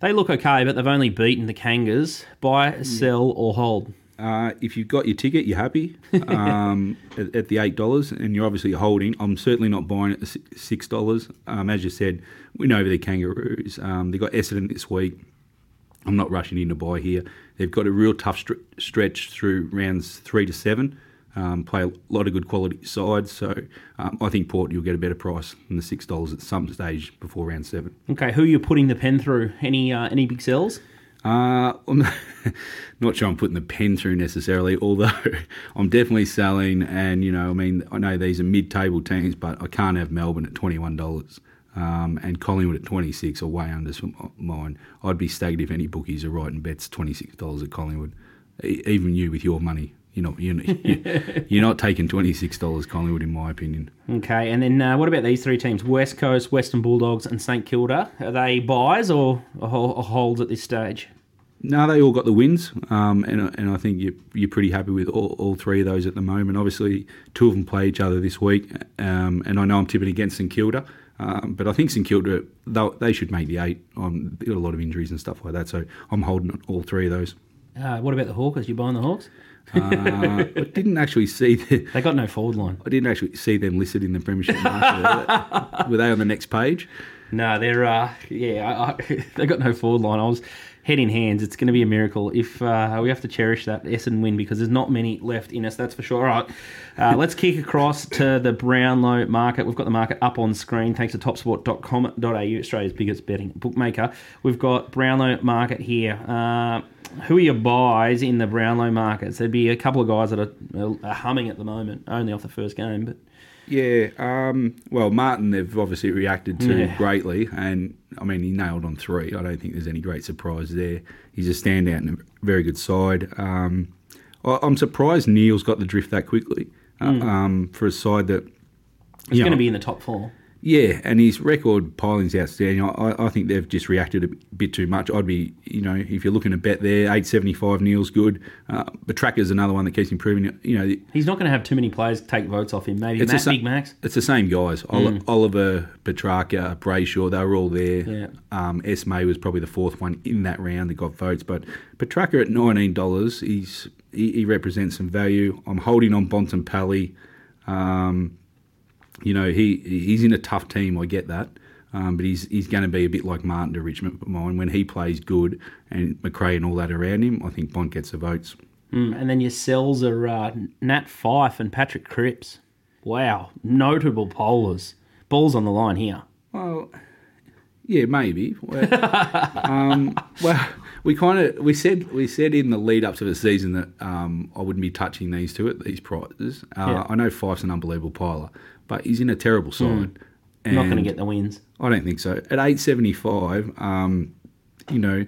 Speaker 2: they look okay, but they've only beaten the Kangas. Buy, sell, or hold.
Speaker 3: Uh, if you've got your ticket, you're happy um, at, at, the eight dollars, and you're obviously holding. I'm certainly not buying at the six dollars. Um, as you said, we know over the Kangaroos. Um, they got Essendon this week. I'm not rushing in to buy here. They've got a real tough stretch through rounds three to seven. Um, play a lot of good quality sides, so um, I think Port you'll get a better price than the six dollars at some stage before round seven.
Speaker 2: Okay, who are you putting the pen through? Any uh, any big sells?
Speaker 3: Uh, I'm not sure I'm putting the pen through necessarily, although I'm definitely selling. And you know, I mean, I know these are mid-table teams, but I can't have Melbourne at twenty-one dollars. Um, and Collingwood at 26 or way under mine. I'd be staggered if any bookies are writing bets $26 at Collingwood. Even you with your money. You're not, you're, you're not taking $26 Collingwood, in my opinion.
Speaker 2: Okay, and then uh, what about these three teams? West Coast, Western Bulldogs, and St Kilda. Are they buys or, or holds at this stage?
Speaker 3: No, they all got the wins, um, and and I think you're, you're pretty happy with all, all three of those at the moment. Obviously, two of them play each other this week, um, and I know I'm tipping against St Kilda, um, but I think St Kilda they should make the eight. Um, they got a lot of injuries and stuff like that, so I'm holding all three of those.
Speaker 2: Uh, what about the Hawkers? You buying the Hawks?
Speaker 3: Uh, I didn't actually see the,
Speaker 2: They got no forward line.
Speaker 3: I didn't actually see them listed in the Premiership market. Were they on the next page?
Speaker 2: No, they're uh, yeah, I, I, they got no forward line. I was head in hands. It's going to be a miracle if uh, we have to cherish that Essendon win because there's not many left in us. That's for sure. All right, uh, let's kick across to the Brownlow market. We've got the market up on screen thanks to TopSport.com.au, Australia's biggest betting bookmaker. We've got Brownlow market here. Uh, who are your buys in the Brownlow markets? There'd be a couple of guys that are, are humming at the moment, only off the first game, but.
Speaker 3: Yeah, um, well, Martin, they've obviously reacted to
Speaker 2: Yeah.
Speaker 3: greatly, and I mean, he nailed on three. I don't think there's any great surprise there. He's a standout and a very good side. Um, I, I'm surprised Neale's got the drift that quickly uh, um, for a side that.
Speaker 2: He's going to be in the top four.
Speaker 3: Yeah, and his record piling's outstanding. I, I think they've just reacted a bit too much. I'd be, you know, if you're looking to bet there, eight seventy five. Neale's good. Uh, but Tracker's another one that keeps improving. You know,
Speaker 2: He's not going to have too many players take votes off him. Maybe
Speaker 3: It's
Speaker 2: Matt,
Speaker 3: sa-
Speaker 2: Big Max.
Speaker 3: It's the same guys. Ol- Oliver, Petracca, Brayshaw, they were all there.
Speaker 2: Yeah.
Speaker 3: Um, Esme was probably the fourth one in that round that got votes. But Petracca at $19, he's, he, he represents some value. I'm holding on Bontempelli. Um, you know, he he's in a tough team, I get that. Um, but he's he's going to be a bit like Martin to Richmond mine. When he plays good and Macrae and all that around him, I think Bond gets the votes.
Speaker 2: Mm, and then your sells are uh, Nat Fyfe and Patrick Cripps. Wow, notable bowlers. Balls on the line here.
Speaker 3: Well, yeah, maybe. Well, um, well we kind of we said we said in the lead up to the season that um, I wouldn't be touching these two at these prices. Uh,
Speaker 2: Yeah.
Speaker 3: I know Fyfe's an unbelievable piler, but he's in a terrible side.
Speaker 2: Not going to get the wins.
Speaker 3: I don't think so. At eight seventy five, um, you know.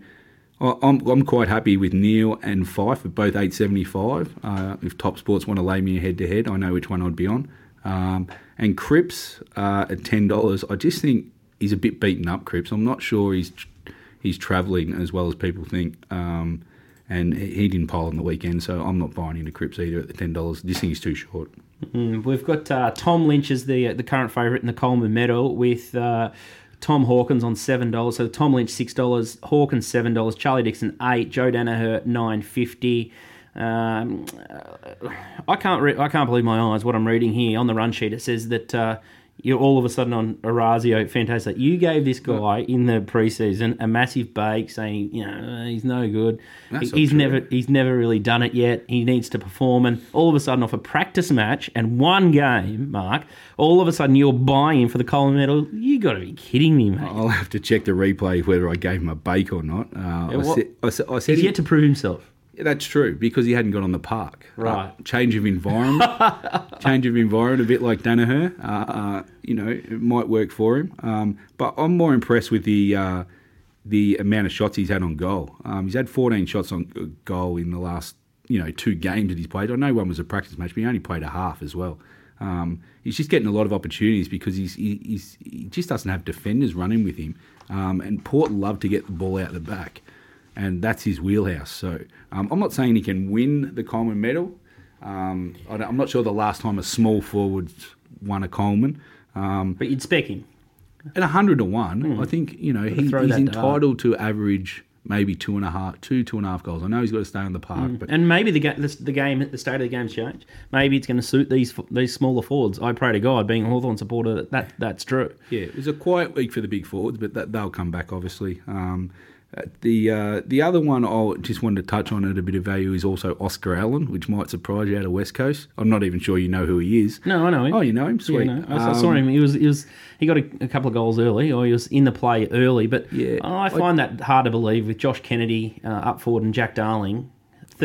Speaker 3: I- I'm, I'm quite happy with Neale and Fyfe at both 875. Uh, if Top Sports want to lay me a head to head, I know which one I'd be on. Um, and Cripps uh, at $10, I just think he's a bit beaten up, Cripps. I'm not sure he's he's travelling as well as people think. Um, and he he didn't pile on the weekend, so I'm not buying into Cripps either at the $10. This thing is too short.
Speaker 2: Mm, we've got uh, Tom Lynch as the the current favourite in the Coleman Medal with uh, Tom Hawkins on seven dollars. So Tom Lynch six dollars, Hawkins seven dollars, Charlie Dixon eight, Joe Daniher nine fifty. Um, uh, I can't re- I can't believe my eyes. What I'm reading here on the run sheet, it says that uh, you're all of a sudden on Orazio Fantasia. You gave this guy in the preseason a massive bake, saying you know he's no good.
Speaker 3: That's
Speaker 2: he's never he's never really done it yet. He needs to perform, and all of a sudden, off a practice match and one game, Mark, all of a sudden you're buying him for the Coleman Medal. You got to be kidding me, mate.
Speaker 3: I'll have to check the replay whether I gave him a bake or not. Uh, I,
Speaker 2: what-
Speaker 3: said, I said, I said
Speaker 2: He's
Speaker 3: he-
Speaker 2: yet to prove himself.
Speaker 3: Yeah, That's true because he hadn't got on the park.
Speaker 2: Right.
Speaker 3: Uh, change of environment. change of environment, a bit like Daniher. Uh, uh, you know, it might work for him. Um, but I'm more impressed with the uh, the amount of shots he's had on goal. Um, he's had 14 shots on goal in the last you know two games that he's played. I know one was a practice match, but he only played a half as well. Um, he's just getting a lot of opportunities because he's, he, he's he just doesn't have defenders running with him. Um, and Port love to get the ball out the back and that's his wheelhouse. So um, I'm not saying he can win the Coleman medal. Um, I don't- I'm not sure the last time a small forward won a Coleman. Um,
Speaker 2: But you'd spec him.
Speaker 3: at 100 to 1, I think you know he, he's entitled to average maybe two and a half, two, two and a half goals. I know he's got to stay on the park, but
Speaker 2: And maybe the, ga- the, the game, the state of the game's changed. Maybe it's going to suit these these smaller forwards. I pray to God, being a Hawthorn supporter, that, that that's true.
Speaker 3: Yeah, it was a quiet week for the big forwards, but that, they'll come back obviously. Um, the uh, the other one I just wanted to touch on at a bit of value is also Oscar Allen, which might surprise you out of West Coast. I'm not even sure you know who he is.
Speaker 2: No, I know him.
Speaker 3: Oh, you know him? Sweet.
Speaker 2: Yeah, no, I, I saw
Speaker 3: Um,
Speaker 2: him. He was, he was, he got a, a couple of goals early, or he was in the play early. But
Speaker 3: Yeah,
Speaker 2: I find that hard to believe with Josh Kennedy uh, up forward and Jack Darling,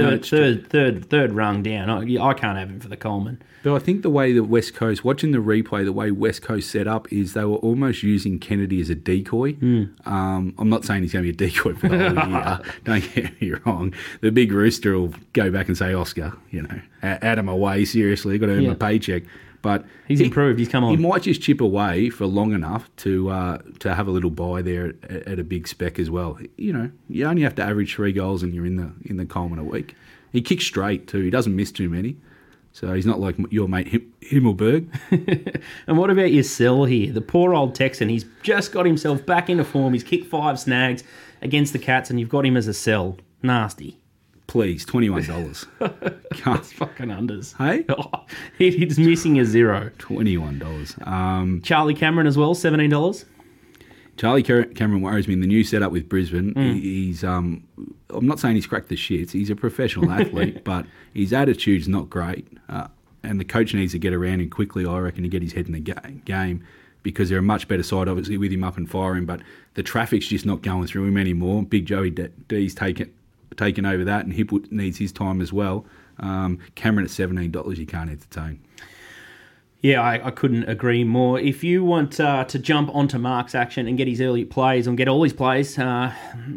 Speaker 2: third, third, third, third rung down. I, I can't have him for the Coleman.
Speaker 3: But I think the way that West Coast, watching the replay, the way West Coast set up is they were almost using Kennedy as a decoy.
Speaker 2: Hmm.
Speaker 3: Um, I'm not saying he's going to be a decoy for the whole year. Don't get me wrong. The big rooster will go back and say, Oscar, you know, "A- out of my way, seriously, got to earn
Speaker 2: Yeah.
Speaker 3: my paycheck. But
Speaker 2: He's
Speaker 3: he-
Speaker 2: improved. He's come on.
Speaker 3: He might just chip away for long enough to uh, to have a little buy there at, at a big spec as well. You know, you only have to average three goals and you're in the in the Coleman a week. He kicks straight too. He doesn't miss too many. So he's not like your mate Him- Himmelberg.
Speaker 2: And what about your sell here? The poor old Texan. He's just got himself back into form. He's kicked five snags against the Cats, and you've got him as a sell. Nasty.
Speaker 3: Please, twenty one dollars.
Speaker 2: Fucking unders.
Speaker 3: Hey?
Speaker 2: He- He's missing a zero.
Speaker 3: twenty one dollars. Um,
Speaker 2: Charlie Cameron as well, seventeen dollars.
Speaker 3: Charlie Cameron worries me in the new setup with Brisbane. He, he's um, I'm not saying he's cracked the shits. He's a professional athlete, but his attitude's not great. Uh, and the coach needs to get around him quickly, I reckon, to get his head in the ga- game because they're a much better side, obviously, with him up and firing. But the traffic's just not going through him anymore. Big Joey D- D's taken taken over that, and Hipwood needs his time as well. Um, Cameron at seventeen dollars, you can't entertain.
Speaker 2: Yeah, I, I couldn't agree more. If you want uh, to jump onto Mark's action and get his early plays and get all his plays, uh,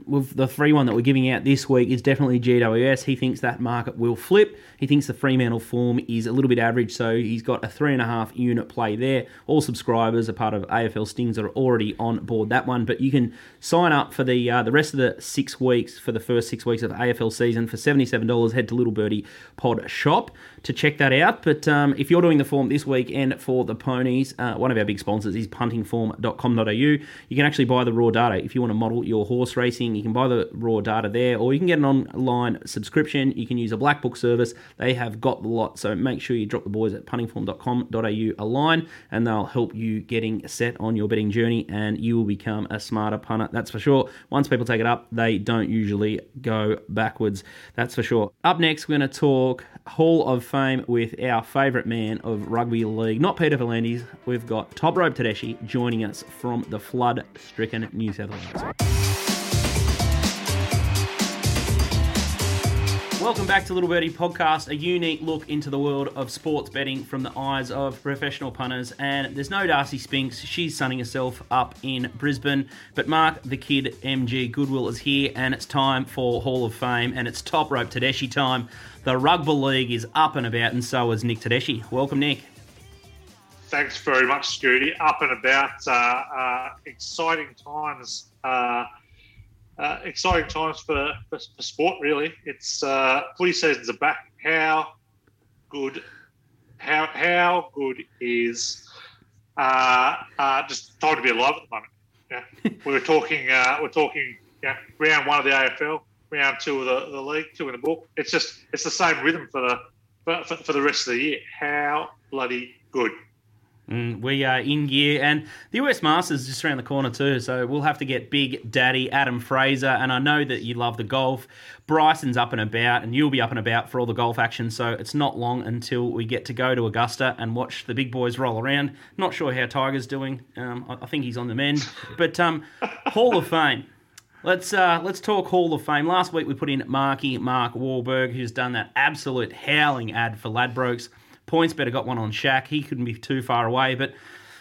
Speaker 2: with the free one that we're giving out this week is definitely GWS. He thinks that market will flip. He thinks the Fremantle form is a little bit average, so he's got a three and a half unit play there. All subscribers are part of AFL Stings are already on board that one, but you can sign up for the uh, the rest of the six weeks for the first six weeks of AFL season for seventy seven dollars. Head to Little Birdie Pod Shop to check that out. But um, if you're doing the form this week and for the ponies, uh, one of our big sponsors is puntingform.com.au. You can actually buy the raw data if you want to model your horse racing. You can buy the raw data there, or you can get an online subscription. You can use a black book service. They have got the lot, so make sure you drop the boys at puntingform.com.au a line, and they'll help you getting set on your betting journey, and you will become a smarter punter. That's for sure. Once people take it up, they don't usually go backwards. That's for sure. Up next, we're going to talk Hall of Fame with our favourite man of rugby league, not Peter V'landys. We've got Top Rope Tedeschi joining us from the flood-stricken New South Wales. Welcome back to Little Birdie Podcast, a unique look into the world of sports betting from the eyes of professional punters. And there's no Darcy Spinks, she's sunning herself up in Brisbane. But Mark, the kid, MG Goodwill, is here, and it's time for Hall of Fame, and it's top rope Tedeschi time. The Rugby League is up and about, and so is Nick Tedeschi. Welcome, Nick.
Speaker 4: Thanks very much, Scooty. Up and about. Uh, uh, exciting times. Uh, uh, exciting times for, for, for sport, really. It's uh, footy seasons are back. How good? How how good is uh, uh, just time to be alive at the moment? Yeah, we were talking. Uh, we're talking. Yeah, round one of the AFL, round two of the, the league, two in the book. It's just it's the same rhythm for the for, for, for the rest of the year. How bloody good!
Speaker 2: Mm, we are in gear, and the US Masters is just around the corner too. So we'll have to get Big Daddy Adam Fraser, and I know that you love the golf. Bryson's up and about, and you'll be up and about for all the golf action. So it's not long until we get to go to Augusta and watch the big boys roll around. Not sure how Tiger's doing. Um, I, I think he's on the mend, but um, Hall of Fame. Let's uh, let's talk Hall of Fame. Last week we put in Marky Mark Wahlberg, who's done that absolute howling ad for Ladbrokes. Points better got one on Shaq. He couldn't be too far away, but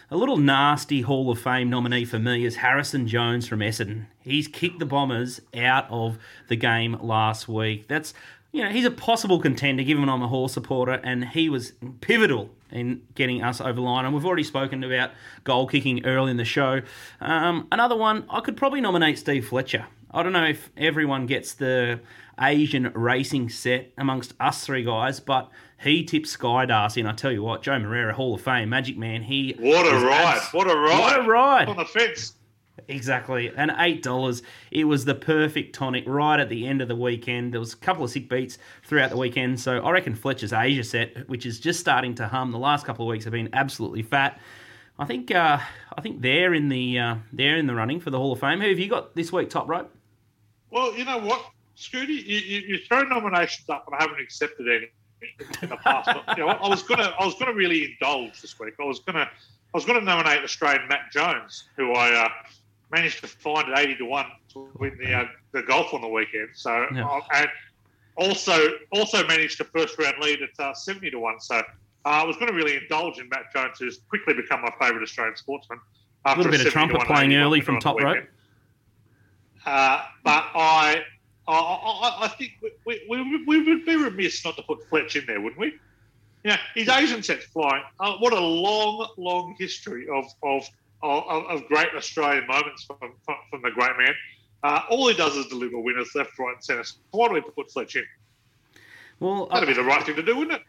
Speaker 2: a little nasty Hall of Fame nominee for me is Harrison Jones from Essendon. He's kicked the Bombers out of the game last week. That's you know he's a possible contender given I'm a Hall supporter, and he was pivotal in getting us over line. And we've already spoken about goal kicking early in the show. Um, another one I could probably nominate Steve Fletcher. I don't know if everyone gets the Asian racing set amongst us three guys, but he tipped Sky Darci, and I tell you what, Joe Moreira, Hall of Fame, Magic Man, he
Speaker 4: What a ride!
Speaker 2: abs-
Speaker 4: what a ride!
Speaker 2: What a ride!
Speaker 4: on the fence.
Speaker 2: Exactly. And eight dollars. It was the perfect tonic right at the end of the weekend. There was a couple of sick beats throughout the weekend. So I reckon Fletcher's Asia set, which is just starting to hum. The last couple of weeks have been absolutely fat. I think uh, I think they're in the uh, they're in the running for the Hall of Fame. Who have you got this week? Top rope.
Speaker 4: Well, you know what, Scooty, you, you, you throw nominations up, and I haven't accepted any in the past. but, you know, I was gonna, I was gonna really indulge this week. I was gonna, I was gonna nominate Australian Matt Jones, who I uh, managed to find at eighty to one to win the uh, the golf on the weekend. So,
Speaker 2: Yeah.
Speaker 4: uh, and also also managed a first round lead at uh, seventy to one. So. Uh, I was going to really indulge in Matt Jones, who's quickly become my favourite Australian sportsman.
Speaker 2: A little bit of trumpet playing early from top rope.
Speaker 4: Uh, but I, I, I, I think we, we, we would be remiss not to put Fletch in there, wouldn't we? Yeah, his Asian set's flying. Uh, what a long, long history of of, of, of great Australian moments from, from, from the great man. Uh, all he does is deliver winners left, right, and centre. So why do we put Fletch in?
Speaker 2: Well,
Speaker 4: That'd
Speaker 2: I
Speaker 4: be the right thing to do, wouldn't it?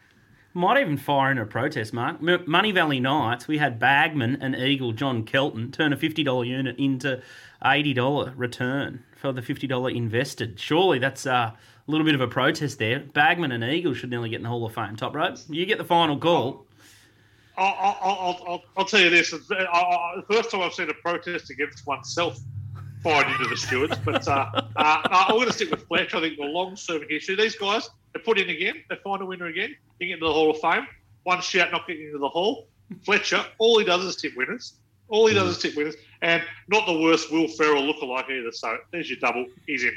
Speaker 2: Might even fire in a protest, Mark. Moonee Valley Nights, we had Bagman and Eagle John Kelton turn a $50 unit into $80 return for the $50 invested. Surely that's uh, a little bit of a protest there. Bagman and Eagle should nearly get in the Hall of Fame. Top rope, you get the final call.
Speaker 4: I'll, I'll, I'll, I'll, tell you this: the first time I've seen a protest against oneself fired into the stewards. But uh, uh, I'm going to stick with Fletcher. I think the long-serving history. These guys, they put in again, they find a winner again, they get into the Hall of Fame. One shout, not getting into the Hall. Fletcher, all he does is tip winners. All he does is tip winners, and not the worst Will Ferrell look-alike either. So there's your double. He's in.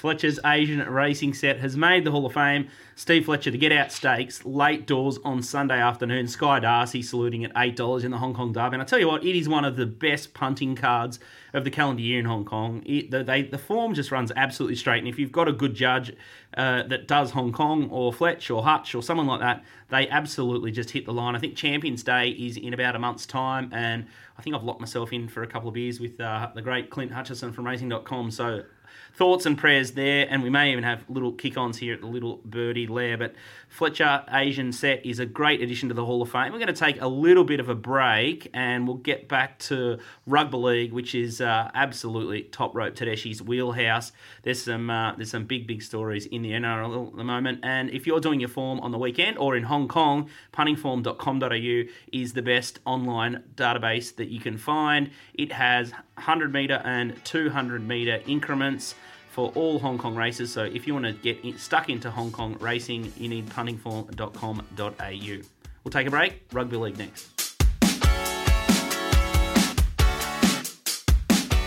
Speaker 2: Fletcher's Asian racing set has made the Hall of Fame. Steve Fletcher, the Get Out Stakes, late doors on Sunday afternoon. Sky Darci saluting at $8 in the Hong Kong Derby. And I tell you what, it is one of the best punting cards of the calendar year in Hong Kong. It, the, they, the form just runs absolutely straight. And if you've got a good judge uh, that does Hong Kong or Fletch or Hutch or someone like that, they absolutely just hit the line. I think Champions Day is in about a month's time. And I think I've locked myself in for a couple of beers with uh, the great Clint Hutchison from racing.com. So thoughts and prayers there, and we may even have little kick-ons here at the Little Birdie Lair. But Fletcher Asian set is a great addition to the Hall of Fame. We're going to take a little bit of a break, and we'll get back to rugby league, which is uh, absolutely top rope Tedeschi's wheelhouse. There's some uh, there's some big big stories in the NRL at the moment, and if you're doing your form on the weekend or in Hong Kong, puntingform.com.au is the best online database that you can find. It has 100 meter and 200 meter increments for all Hong Kong races. So if you want to get in, stuck into Hong Kong racing, you need puntingform.com.au. We'll take a break. Rugby league next.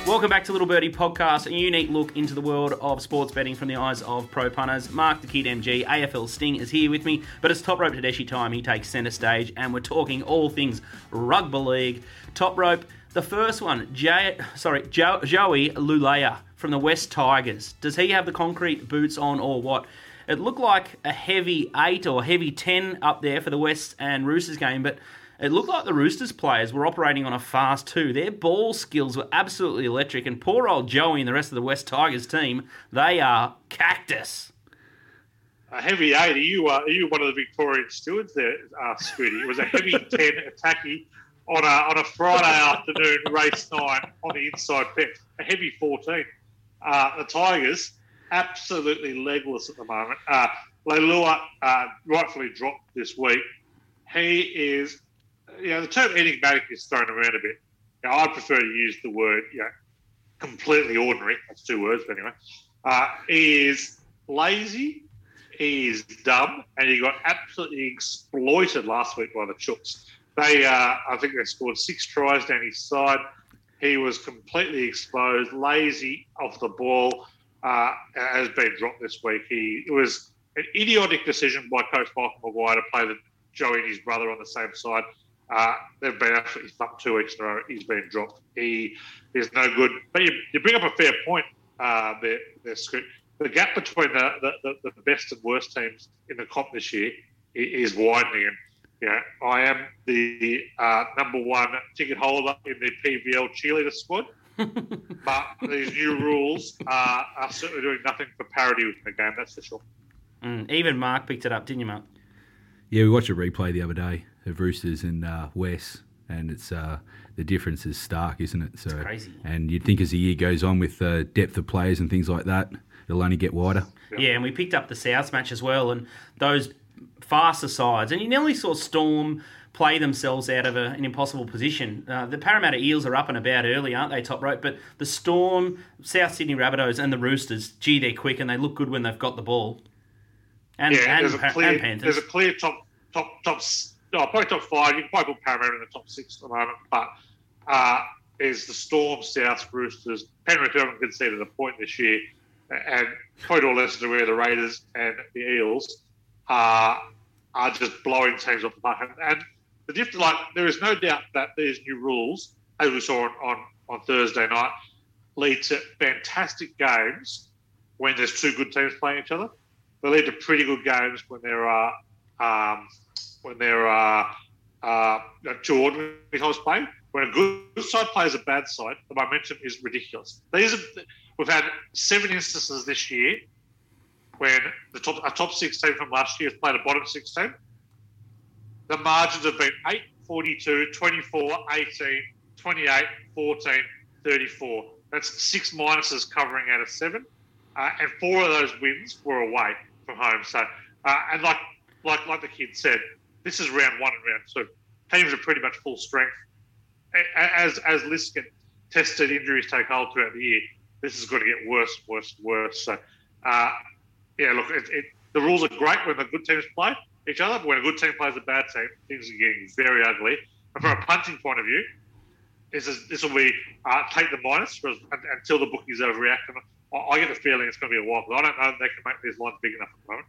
Speaker 2: Welcome back to Little Birdie Podcast, a unique look into the world of sports betting from the eyes of pro punters. Mark the Kid MG, AFL Sting, is here with me, but it's Top Rope Tedeschi time. He takes centre stage, and we're talking all things rugby league. Top Rope, the first one, Jay, sorry, jo- Joey Leilua from the West Tigers. Does he have the concrete boots on or what? It looked like a heavy 8 or heavy 10 up there for the West and Roosters game, but it looked like the Roosters players were operating on a fast two. Their ball skills were absolutely electric, and poor old Joey and the rest of the West Tigers team, they are cactus.
Speaker 4: A heavy eight. Are you, uh, are you one of the Victorian stewards there, uh, Scooty? It was a heavy 10 attacky on a, on a Friday afternoon, race nine on the inside pitch. A heavy 14. Uh, the Tigers, absolutely legless at the moment. Uh, Leilua uh, rightfully dropped this week. He is, you know, the term enigmatic is thrown around a bit. Now, I prefer to use the word, you know, completely ordinary. That's two words, but anyway. Uh, he is lazy, he is dumb, and he got absolutely exploited last week by the Chooks. They, uh, I think they scored six tries down his side. He was completely exposed, lazy off the ball, uh, has been dropped this week. He it was an idiotic decision by Coach Michael Maguire to play the Joey and his brother on the same side. Uh, they've been absolutely thumped two weeks in a row. He's been dropped. He is no good. But you, you bring up a fair point uh, there, there, Scoot. The gap between the, the, the, best and worst teams in the comp this year is widening. And you know, I am the uh, number one ticket holder in the PVL cheerleader squad. but these new rules are, are certainly doing nothing for parity within the game, that's for sure.
Speaker 2: Mm, even Mark picked it up, didn't you, Mark?
Speaker 3: Yeah, we watched a replay the other day of Roosters and uh, West, and it's uh, the difference is stark, isn't it? So,
Speaker 2: crazy.
Speaker 3: And you'd think as the year goes on with uh, depth of players and things like that, it'll only get wider.
Speaker 2: Yeah, and we picked up the Souths match as well, and those faster sides. And you nearly saw Storm play themselves out of a, an impossible position. Uh, the Parramatta Eels are up and about early, aren't they, top rope? But the Storm, South Sydney Rabbitohs, and the Roosters, gee, they're quick and they look good when they've got the ball. And,
Speaker 4: yeah,
Speaker 2: and,
Speaker 4: there's, a clear,
Speaker 2: and Panthers.
Speaker 4: there's a clear top, top, top, probably top five. You can probably put Parramatta in the top six at the moment, but uh, is the Storm, South Roosters, Penrith haven't conceded a point this year, and probably to a to where the Raiders and the Eels are are just blowing teams off the park. And, the difference, like there is no doubt that these new rules, as we saw on, on, on Thursday night, lead to fantastic games when there's two good teams playing each other. They lead to pretty good games when there are um, when there are uh, two ordinary teams playing. When a good side plays a bad side, the momentum is ridiculous. These are, we've had seven instances this year when the top a top six team from last year has played a bottom six team. The margins have been 8, 42, 24, 18, 28, 14, 34. That's six minuses covering out of seven. Uh, and four of those wins were away from home. So, uh, and like like like the kid said, this is round one and round two. Teams are pretty much full strength. As as get tested, injuries take hold throughout the year. This is going to get worse, worse, worse. So, uh, yeah, look, it, it, the rules are great when the good teams play each other, but when a good team plays a bad team, things are getting very ugly. And from a punting point of view, this is this will be uh, take the minus for, until the bookies overreact. And I, I get the feeling it's going to be a while. but I don't know if they can make these lines big enough at the moment.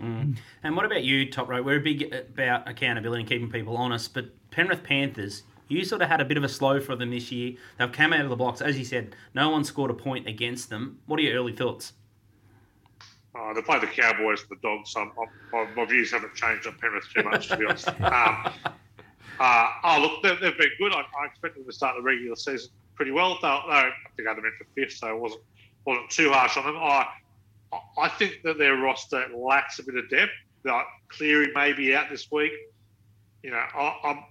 Speaker 2: Mm. And what about you, Top Row? We're big about accountability and keeping people honest, but Penrith Panthers, you sort of had a bit of a slow for them this year. They've come out of the blocks. As you said, no one scored a point against them. What are your early thoughts?
Speaker 4: Uh, they play the Cowboys and the Dogs, so I'm, I'm, my views haven't changed on Penrith too much, to be honest. Um, uh, oh, look, they've, they've been good. I, I, expected them to start the regular season pretty well. They, they, I think I had them in for fifth, so it wasn't, wasn't too harsh on them. I, I think that their roster lacks a bit of depth. That Cleary may be out this week. You know, I, I'm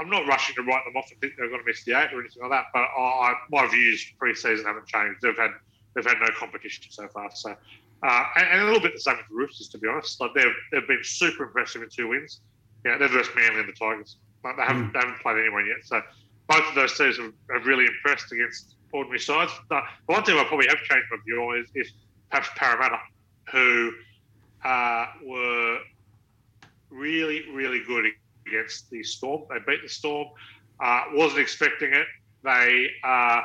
Speaker 4: I'm not rushing to write them off and think they're going to miss the eight or anything like that. But I, my views pre-season haven't changed. They've had they've had no competition so far. So uh, and, and, a little bit the same with the Roosters, to be honest. Like they've, they've been super impressive in two wins. Yeah, they're versus Manly and the Tigers. Like they haven't, mm. they haven't played anyone yet. So both of those teams have, have really impressed against ordinary sides. The, the one team I probably have changed my view on is, is perhaps Parramatta, who uh, were really, really good against the Storm. They beat the Storm. Uh, wasn't expecting it. They uh,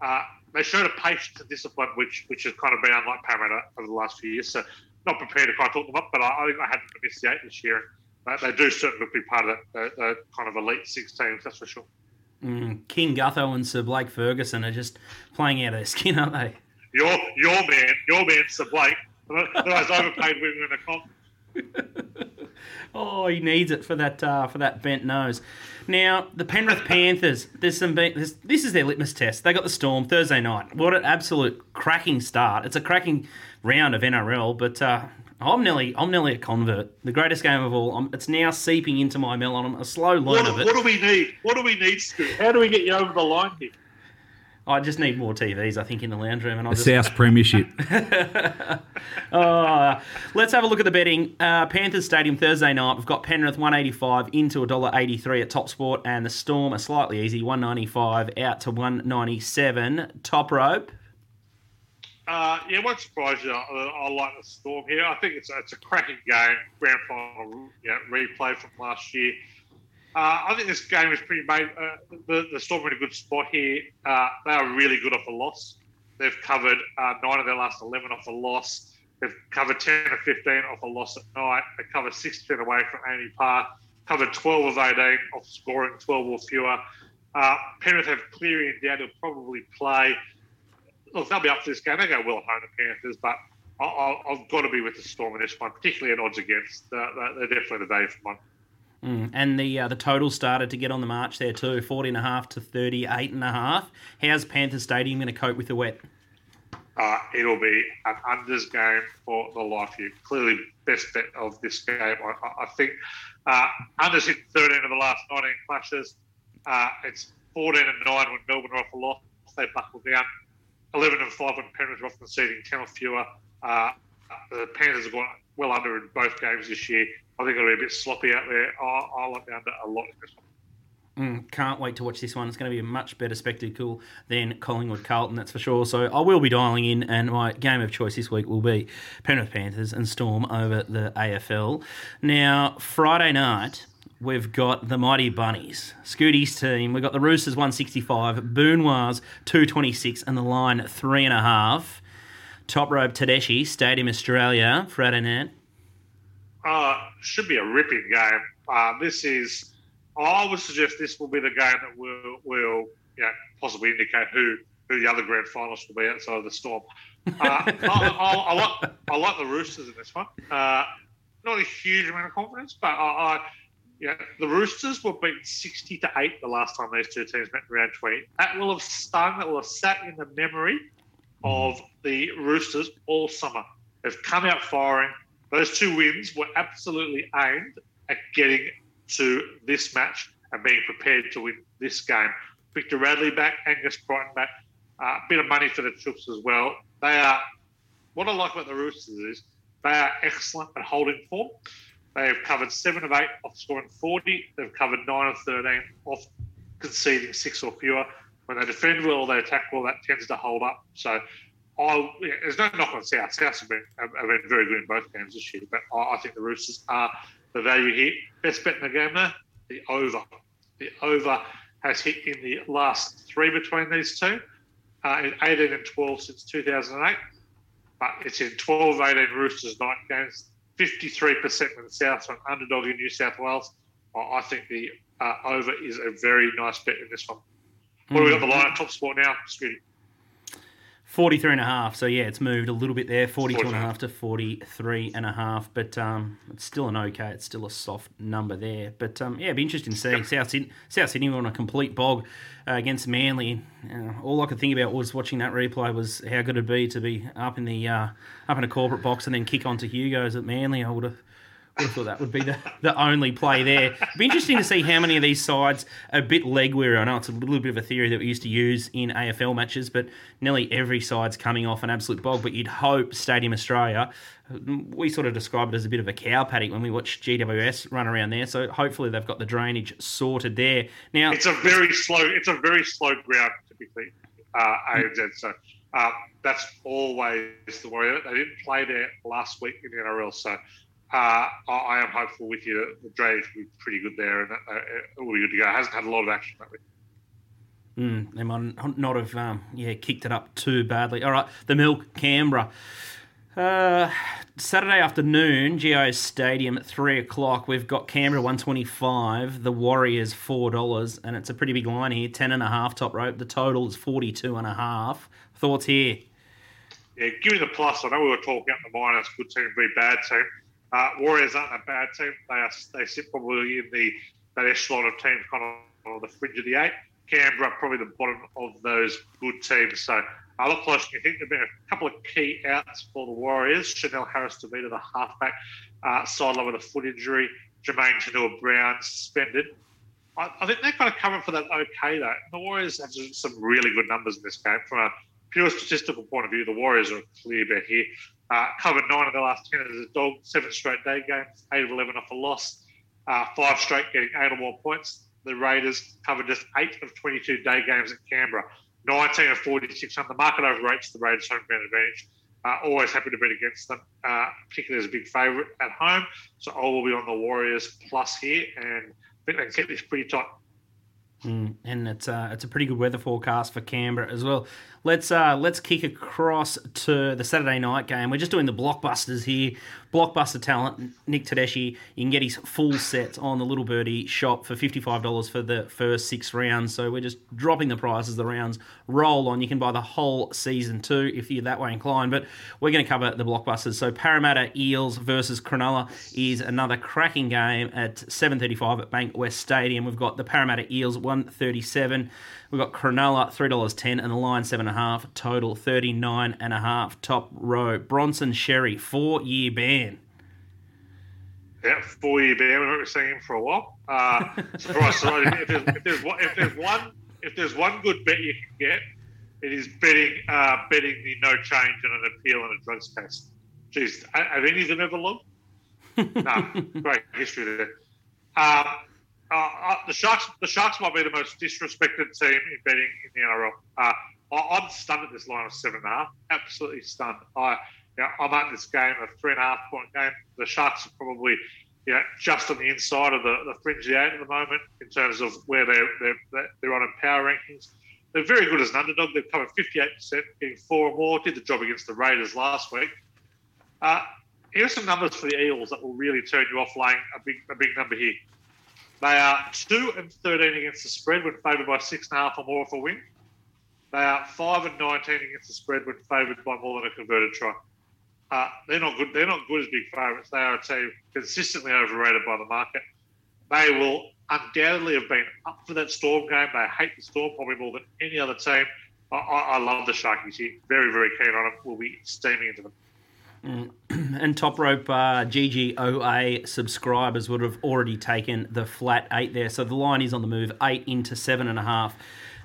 Speaker 4: uh they showed a patience and discipline, which which has kind of been unlike Parramatta over the last few years. So not prepared to of talk them up, but I, I think they haven't missed the eight this year. They, they do certainly be part of that, kind of elite six teams, that's for sure.
Speaker 2: Mm, King Gutho and Sir Blake Ferguson are just playing out of their skin, aren't they?
Speaker 4: Your your man, your man, Sir Blake, the most overpaid women in the comp.
Speaker 2: oh, he needs it for that uh, for that bent nose. Now, the Penrith Panthers, there's some this, this is their litmus test. They got the Storm Thursday night. What an absolute cracking start. It's a cracking round of NRL, but uh, I'm nearly I'm nearly a convert. The greatest game of all. I'm, it's now seeping into my melon. I'm a slow learn
Speaker 4: what,
Speaker 2: of it.
Speaker 4: What do we need? What do we need, Stu? How do we get you over the line here?
Speaker 2: I just need more TVs, I think, in the lounge room. And I'll
Speaker 3: the
Speaker 2: just...
Speaker 3: South Premiership.
Speaker 2: oh, let's have a look at the betting. Uh, Panthers Stadium Thursday night. We've got Penrith 185 into $1.83 at Top Sport, and the Storm are slightly easy 195 out to 197. Top rope.
Speaker 4: Uh, yeah, won't surprise you. I, I, like the Storm here. I think it's a, it's a cracking game. Grand final you know, replay from last year. Uh, I think this game is pretty made. Uh, the, the Storm are in a good spot here. Uh, they are really good off a loss. They've covered uh, nine of their last 11 off a loss. They've covered 10 or 15 off a loss at night. They covered 16 away from AAMI Park. Covered 12 of 18 off scoring 12 or fewer. Uh, Penrith have Cleary and Dowd will probably play. Look, they'll be up for this game. They go well at home, the Panthers, but I, have got to be with the Storm in this one, particularly at odds against. Uh, they're definitely the day for one.
Speaker 2: Mm. And the uh, the total started to get on the march there too, 40 and a half to 38 and a half. How's Panthers Stadium going to cope with the wet?
Speaker 4: Uh, it'll be an unders game for the life of you. Clearly, best bet of this game. I, I think uh, unders hit 13 of the last 19 clashes. Uh, it's 14 and 9 when Melbourne are off a loss. They buckle down. 11 and 5 when Penrith are off conceding 10 or fewer. Uh, the Panthers have gone well under in both games this year. I think it'll be a bit sloppy out there. I, like the under a lot in this one.
Speaker 2: Mm, can't wait to watch this one. It's going to be a much better spectacle than Collingwood Carlton, that's for sure. So I will be dialing in, and my game of choice this week will be Penrith Panthers and Storm over the AFL. Now, Friday night, we've got the Mighty Bunnies, Scooty's team. We've got the Roosters 165, Boonwars 226, and the line 3.5. Top rope Tedeschi, Stadium Australia, Friday night.
Speaker 4: Uh, should be a ripping game. Uh, this is, I would suggest this will be the game that will, will you know, possibly indicate who, who the other grand finalists will be outside of the Storm. Uh, I, I, I, like, I like the Roosters in this one. Uh, not a huge amount of confidence, but I, I yeah, the Roosters were beaten 60 to 8 the last time these two teams met in round 20. That will have stung, that will have sat in the memory of the Roosters all summer. They've come out firing. Those two wins were absolutely aimed at getting to this match and being prepared to win this game. Victor Radley back, Angus Crichton back, a uh, bit of money for the troops as well. They are, what I like about the Roosters is they are excellent at holding form. They have covered seven of eight off scoring 40. They've covered nine of 13 off conceding six or fewer. When they defend well, they attack well, that tends to hold up. So I, yeah, there's no knock on South. South have been, have been very good in both games this year, but I, I think the Roosters are the value here. Best bet in the game there, the over. The over has hit in the last three between these two, uh, in 18 and 12 since 2008. But it's in 12 18 Roosters night games 53% with the South from underdog in New South Wales. I think the uh, over is a very nice bet in this one. What mm. we got the line at top sport now, Scooty?
Speaker 2: 43 and a half. So, yeah, it's moved a little bit there, 42 and a half to 43 and a half. But um, it's still an okay. It's still a soft number there. But, um, yeah, it'd be interesting to see. Yep. South, Sydney, South Sydney on a complete bog uh, against Manly. Uh, all I could think about was watching that replay was how good it'd be to be up in the uh, up in a corporate box and then kick onto Hugo's at Manly. I would have would have thought that would be the, the only play there. It'd be interesting to see how many of these sides are a bit leg weary. I know it's a little bit of a theory that we used to use in AFL matches, but nearly every side's coming off an absolute bog. But you'd hope Stadium Australia, we sort of describe it as a bit of a cow paddock when we watch GWS run around there. So hopefully they've got the drainage sorted there. Now
Speaker 4: it's a very slow. It's a very slow ground typically. Uh, ANZ. So uh, that's always the worry. They didn't play there last week in the NRL, so uh, I, am hopeful with you that the drainage will be pretty good there and it will be good to go. It hasn't had a lot of action lately.
Speaker 2: Mm, they might not have um, yeah kicked it up too badly. All right, the Milk Canberra. Uh, Saturday afternoon, GIO Stadium at three o'clock. We've got Canberra one twenty five, the Warriors four dollars, and it's a pretty big line here. Ten and a half top rope. The total is forty two and a half. Thoughts here?
Speaker 4: Yeah, give me the plus. I know we were talking about the minus good team, very bad team. Uh, Warriors aren't a bad team. They are they sit probably in the that echelon of teams kind of on the fringe of the eight. Canberra probably the bottom of those good teams. So I look close. I think there've been a couple of key outs for the Warriors. Chanel Harris Tavita, the halfback, uh, sideline with a foot injury. Jermaine Tanua Brown suspended. I, I, think they're kind of covered for that okay though. The Warriors have some really good numbers in this game. From a pure statistical point of view, the Warriors are a clear bet here. Uh, covered nine of the last 10 as a dog, seven straight day games, eight of 11 off a loss, uh, five straight getting eight or more points. The Raiders covered just eight of 22 day games at Canberra, 19 of 46 on the market overrates the Raiders' home ground advantage. Uh, always happy to bet against them, uh, particularly as a big favourite at home. So I will be on the Warriors plus here, and I think they can keep this pretty tight.
Speaker 2: Mm, and it's uh, it's a pretty good weather forecast for Canberra as well. Let's uh, let's kick across to the Saturday night game. We're just doing the blockbusters here. Blockbuster talent Nick Tedeschi. You can get his full set on the Little Birdie shop for fifty five dollars for the first six rounds. So we're just dropping the prices. The rounds roll on. You can buy the whole season too if you're that way inclined. But we're going to cover the blockbusters. So Parramatta Eels versus Cronulla is another cracking game at seven thirty five at Bankwest Stadium. We've got the Parramatta Eels one thirty seven. We've got Cronulla, $3.10, and the line 7.5, total 39.5, top row. Bronson Xerri four year ban.
Speaker 4: Yeah, four year ban. We've been seeing him for a while. Uh, surprise, surprise. If, there's, if, there's, if, there's, one, if there's one good bet you can get, it is betting uh, betting the no change in an appeal in a drugs test. Jeez, have any of them ever looked? no, great history there. Um, uh, uh, the Sharks, the Sharks might be the most disrespected team in betting in the NRL. Uh, I, am stunned at this line of seven and a half. Absolutely stunned. I, you know, I'm at this game, a three and a half point game. The Sharks are probably, you know, just on the inside of the, the fringe of eight at the moment in terms of where they're they're, they're on in power rankings. They're very good as an underdog. They've covered 58%, getting four or more. Did the job against the Raiders last week. Uh, here's some numbers for the Eels that will really turn you off laying a big a big number here. They are 2 and 13 against the spread when favoured by 6.5 or more for a win. They are 5 and 19 against the spread when favoured by more than a converted try. Uh, they're not good. They're not good as big favourites. They are a team consistently overrated by the market. They will undoubtedly have been up for that Storm game. They hate the Storm probably more than any other team. I, I, I love the Sharkies here. Very, very keen on them. We'll be steaming into them.
Speaker 2: Mm. and top rope uh, GGOA subscribers would have already taken the flat eight there. So the line is on the move, eight into seven and a half.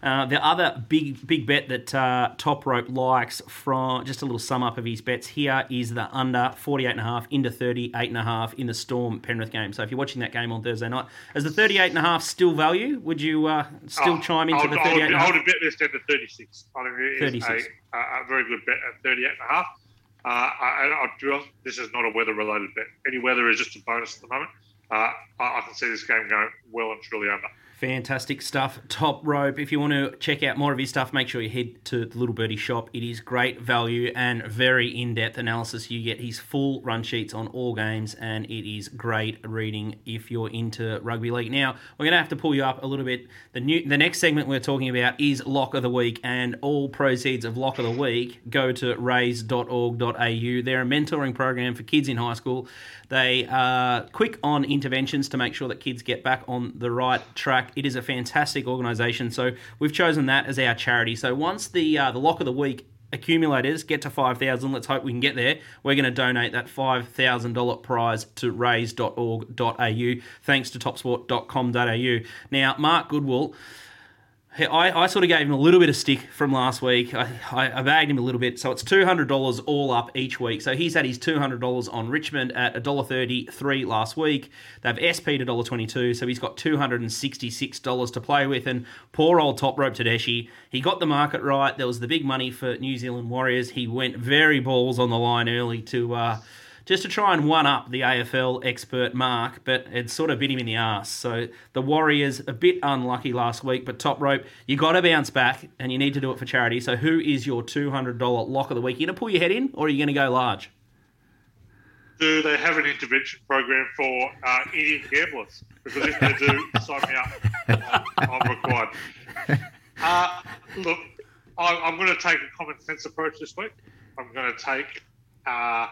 Speaker 2: Uh, the other big big bet that uh, Top Rope likes from just a little sum up of his bets here is the under 48.5 into 38.5 in the Storm Penrith game. So if you're watching that game on Thursday night, is the 38.5 still value? Would you uh, still oh, chime into the 38.5?
Speaker 4: I would, bet this down to 36. I think it is 36. A, a, very good bet at 38.5. Uh, I, I, this is not a weather related bet. Any weather is just a bonus at the moment. Uh, I, I, can see this game going well and truly under.
Speaker 2: Fantastic stuff. Top rope. If you want to check out more of his stuff, make sure you head to the Little Birdie shop. It is great value and very in depth analysis. You get his full run sheets on all games, and it is great reading if you're into rugby league. Now, we're going to have to pull you up a little bit. The new, the next segment we're talking about is Lock of the Week, and all proceeds of Lock of the Week go to raise.org.au. They're a mentoring program for kids in high school. They are quick on interventions to make sure that kids get back on the right track. It is a fantastic organisation, so we've chosen that as our charity. So once the uh, the lock of the week accumulators get to 5,000, let's hope we can get there. We're going to donate that $5,000 prize to raise.org.au thanks to topsport.com.au. Now, Mark Goodwill I, I sort of gave him a little bit of stick from last week. I, I, I bagged him a little bit. So it's $200 all up each week. So he's had his $200 on Richmond at $1.33 last week. They've SP'd $1.22. So he's got $266 to play with. And poor old top rope Tedeschi, he got the market right. There was the big money for New Zealand Warriors. He went very balls on the line early to. Uh, just to try and one up the AFL expert Mark, but it sort of bit him in the ass. So the Warriors a bit unlucky last week, but top rope, you got to bounce back, and you need to do it for charity. So who is your two hundred dollar lock of the week? You going to pull your head in, or are you going to go large?
Speaker 4: Do they have an intervention program for uh, idiot gamblers? Because if they do, sign me up. I'm, I'm required. Uh, look, I, am going to take a common sense approach this week. I'm going to take. Uh,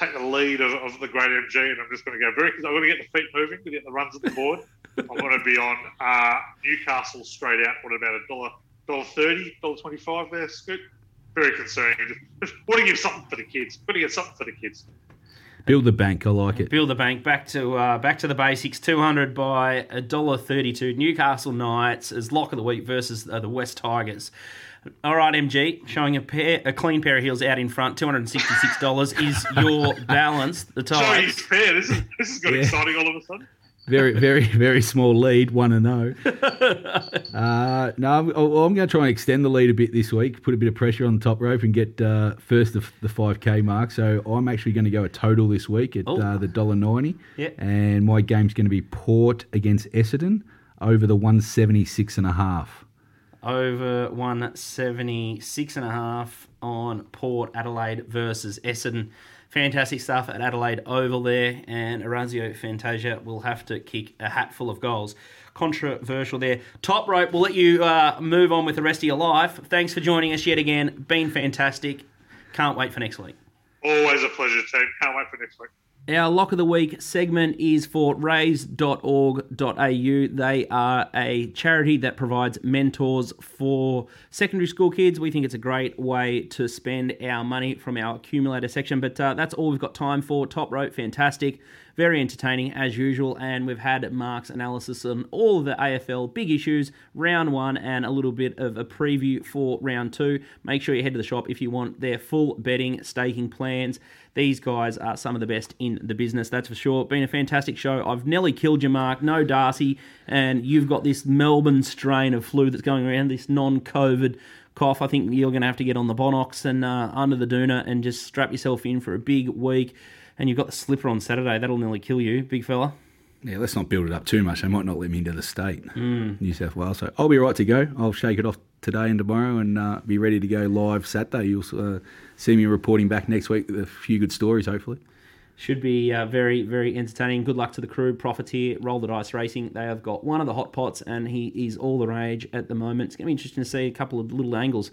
Speaker 4: take the lead of, of the great MG, and I'm just going to go very because I'm going to get the feet moving to get the runs at the board. I'm going to be on uh, Newcastle straight out. What about a dollar, dollar thirty, dollar twenty-five there, Scoot? Very concerning. Just want to give something for the kids. Want to get something for the kids.
Speaker 3: Build the bank. I like it.
Speaker 2: Build the bank. Back to uh, back to the basics. Two hundred by a dollar thirty-two. Newcastle Knights as lock of the week versus uh, the West Tigers. All right, MG, showing a pair, a clean pair of heels out in front, two hundred and sixty-six dollars is your balance. The
Speaker 4: tie. Showing pair. This is this is got yeah. exciting all of a sudden.
Speaker 3: Very, very, very small lead, one and zero. Oh. uh, no, I'm, I'm, going to try and extend the lead a bit this week, put a bit of pressure on the top rope, and get uh, first the, the 5k mark. So I'm actually going to go a total this week at oh. uh, the dollar ninety.
Speaker 2: Yeah.
Speaker 3: And my game's going to be Port against Essendon over the one seventy six and a half
Speaker 2: over 176 and a half on Port Adelaide versus Essendon. Fantastic stuff at Adelaide Oval there, and Orazio Fantasia will have to kick a hatful of goals. Controversial there. Top rope, we'll let you uh, move on with the rest of your life. Thanks for joining us yet again. Been fantastic. Can't wait for next week.
Speaker 4: Always a pleasure, team. Can't wait for next week.
Speaker 2: Our Lock of the Week segment is for raise.org.au. They are a charity that provides mentors for secondary school kids. We think it's a great way to spend our money from our accumulator section, but uh, that's all we've got time for. Top rope, fantastic. Very entertaining as usual, and we've had Mark's analysis on all the AFL big issues, round one, and a little bit of a preview for round two. Make sure you head to the shop if you want their full betting, staking plans. These guys are some of the best in the business, that's for sure. Been a fantastic show. I've nearly killed you, Mark. No Darcy, and you've got this Melbourne strain of flu that's going around, this non COVID cough. I think you're going to have to get on the Bonox and uh, under the Doona and just strap yourself in for a big week. And you've got the slipper on Saturday. That'll nearly kill you, big fella.
Speaker 3: Yeah, let's not build it up too much. They might not let me into the state, mm. New South Wales. So I'll be right to go. I'll shake it off today and tomorrow and uh, be ready to go live Saturday. You'll uh, see me reporting back next week with a few good stories, hopefully.
Speaker 2: Should be uh, very, very entertaining. Good luck to the crew. Profiteer, Roll the Dice Racing. They have got one of the hot pots, and he is all the rage at the moment. It's going to be interesting to see a couple of little angles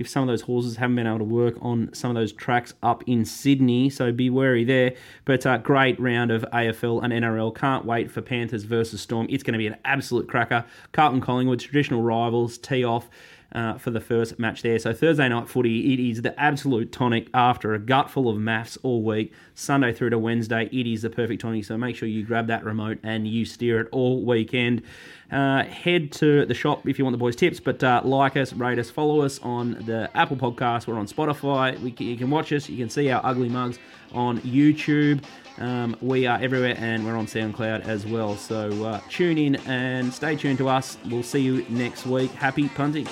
Speaker 2: if some of those horses haven't been able to work on some of those tracks up in Sydney. So be wary there. But uh, great round of AFL and NRL. Can't wait for Panthers versus Storm. It's going to be an absolute cracker. Carlton Collingwood, traditional rivals, tee off uh, for the first match there. So Thursday night footy, it is the absolute tonic after a gut full of maths all week. Sunday through to Wednesday, it is the perfect tonic. So make sure you grab that remote and you steer it all weekend. Uh, head to the shop if you want the boys' tips, but uh, like us, rate us, follow us on the Apple Podcast. We're on Spotify. Can, you can watch us. You can see our ugly mugs on YouTube. Um, we are everywhere and we're on SoundCloud as well. So uh, tune in and stay tuned to us. We'll see you next week. Happy punting.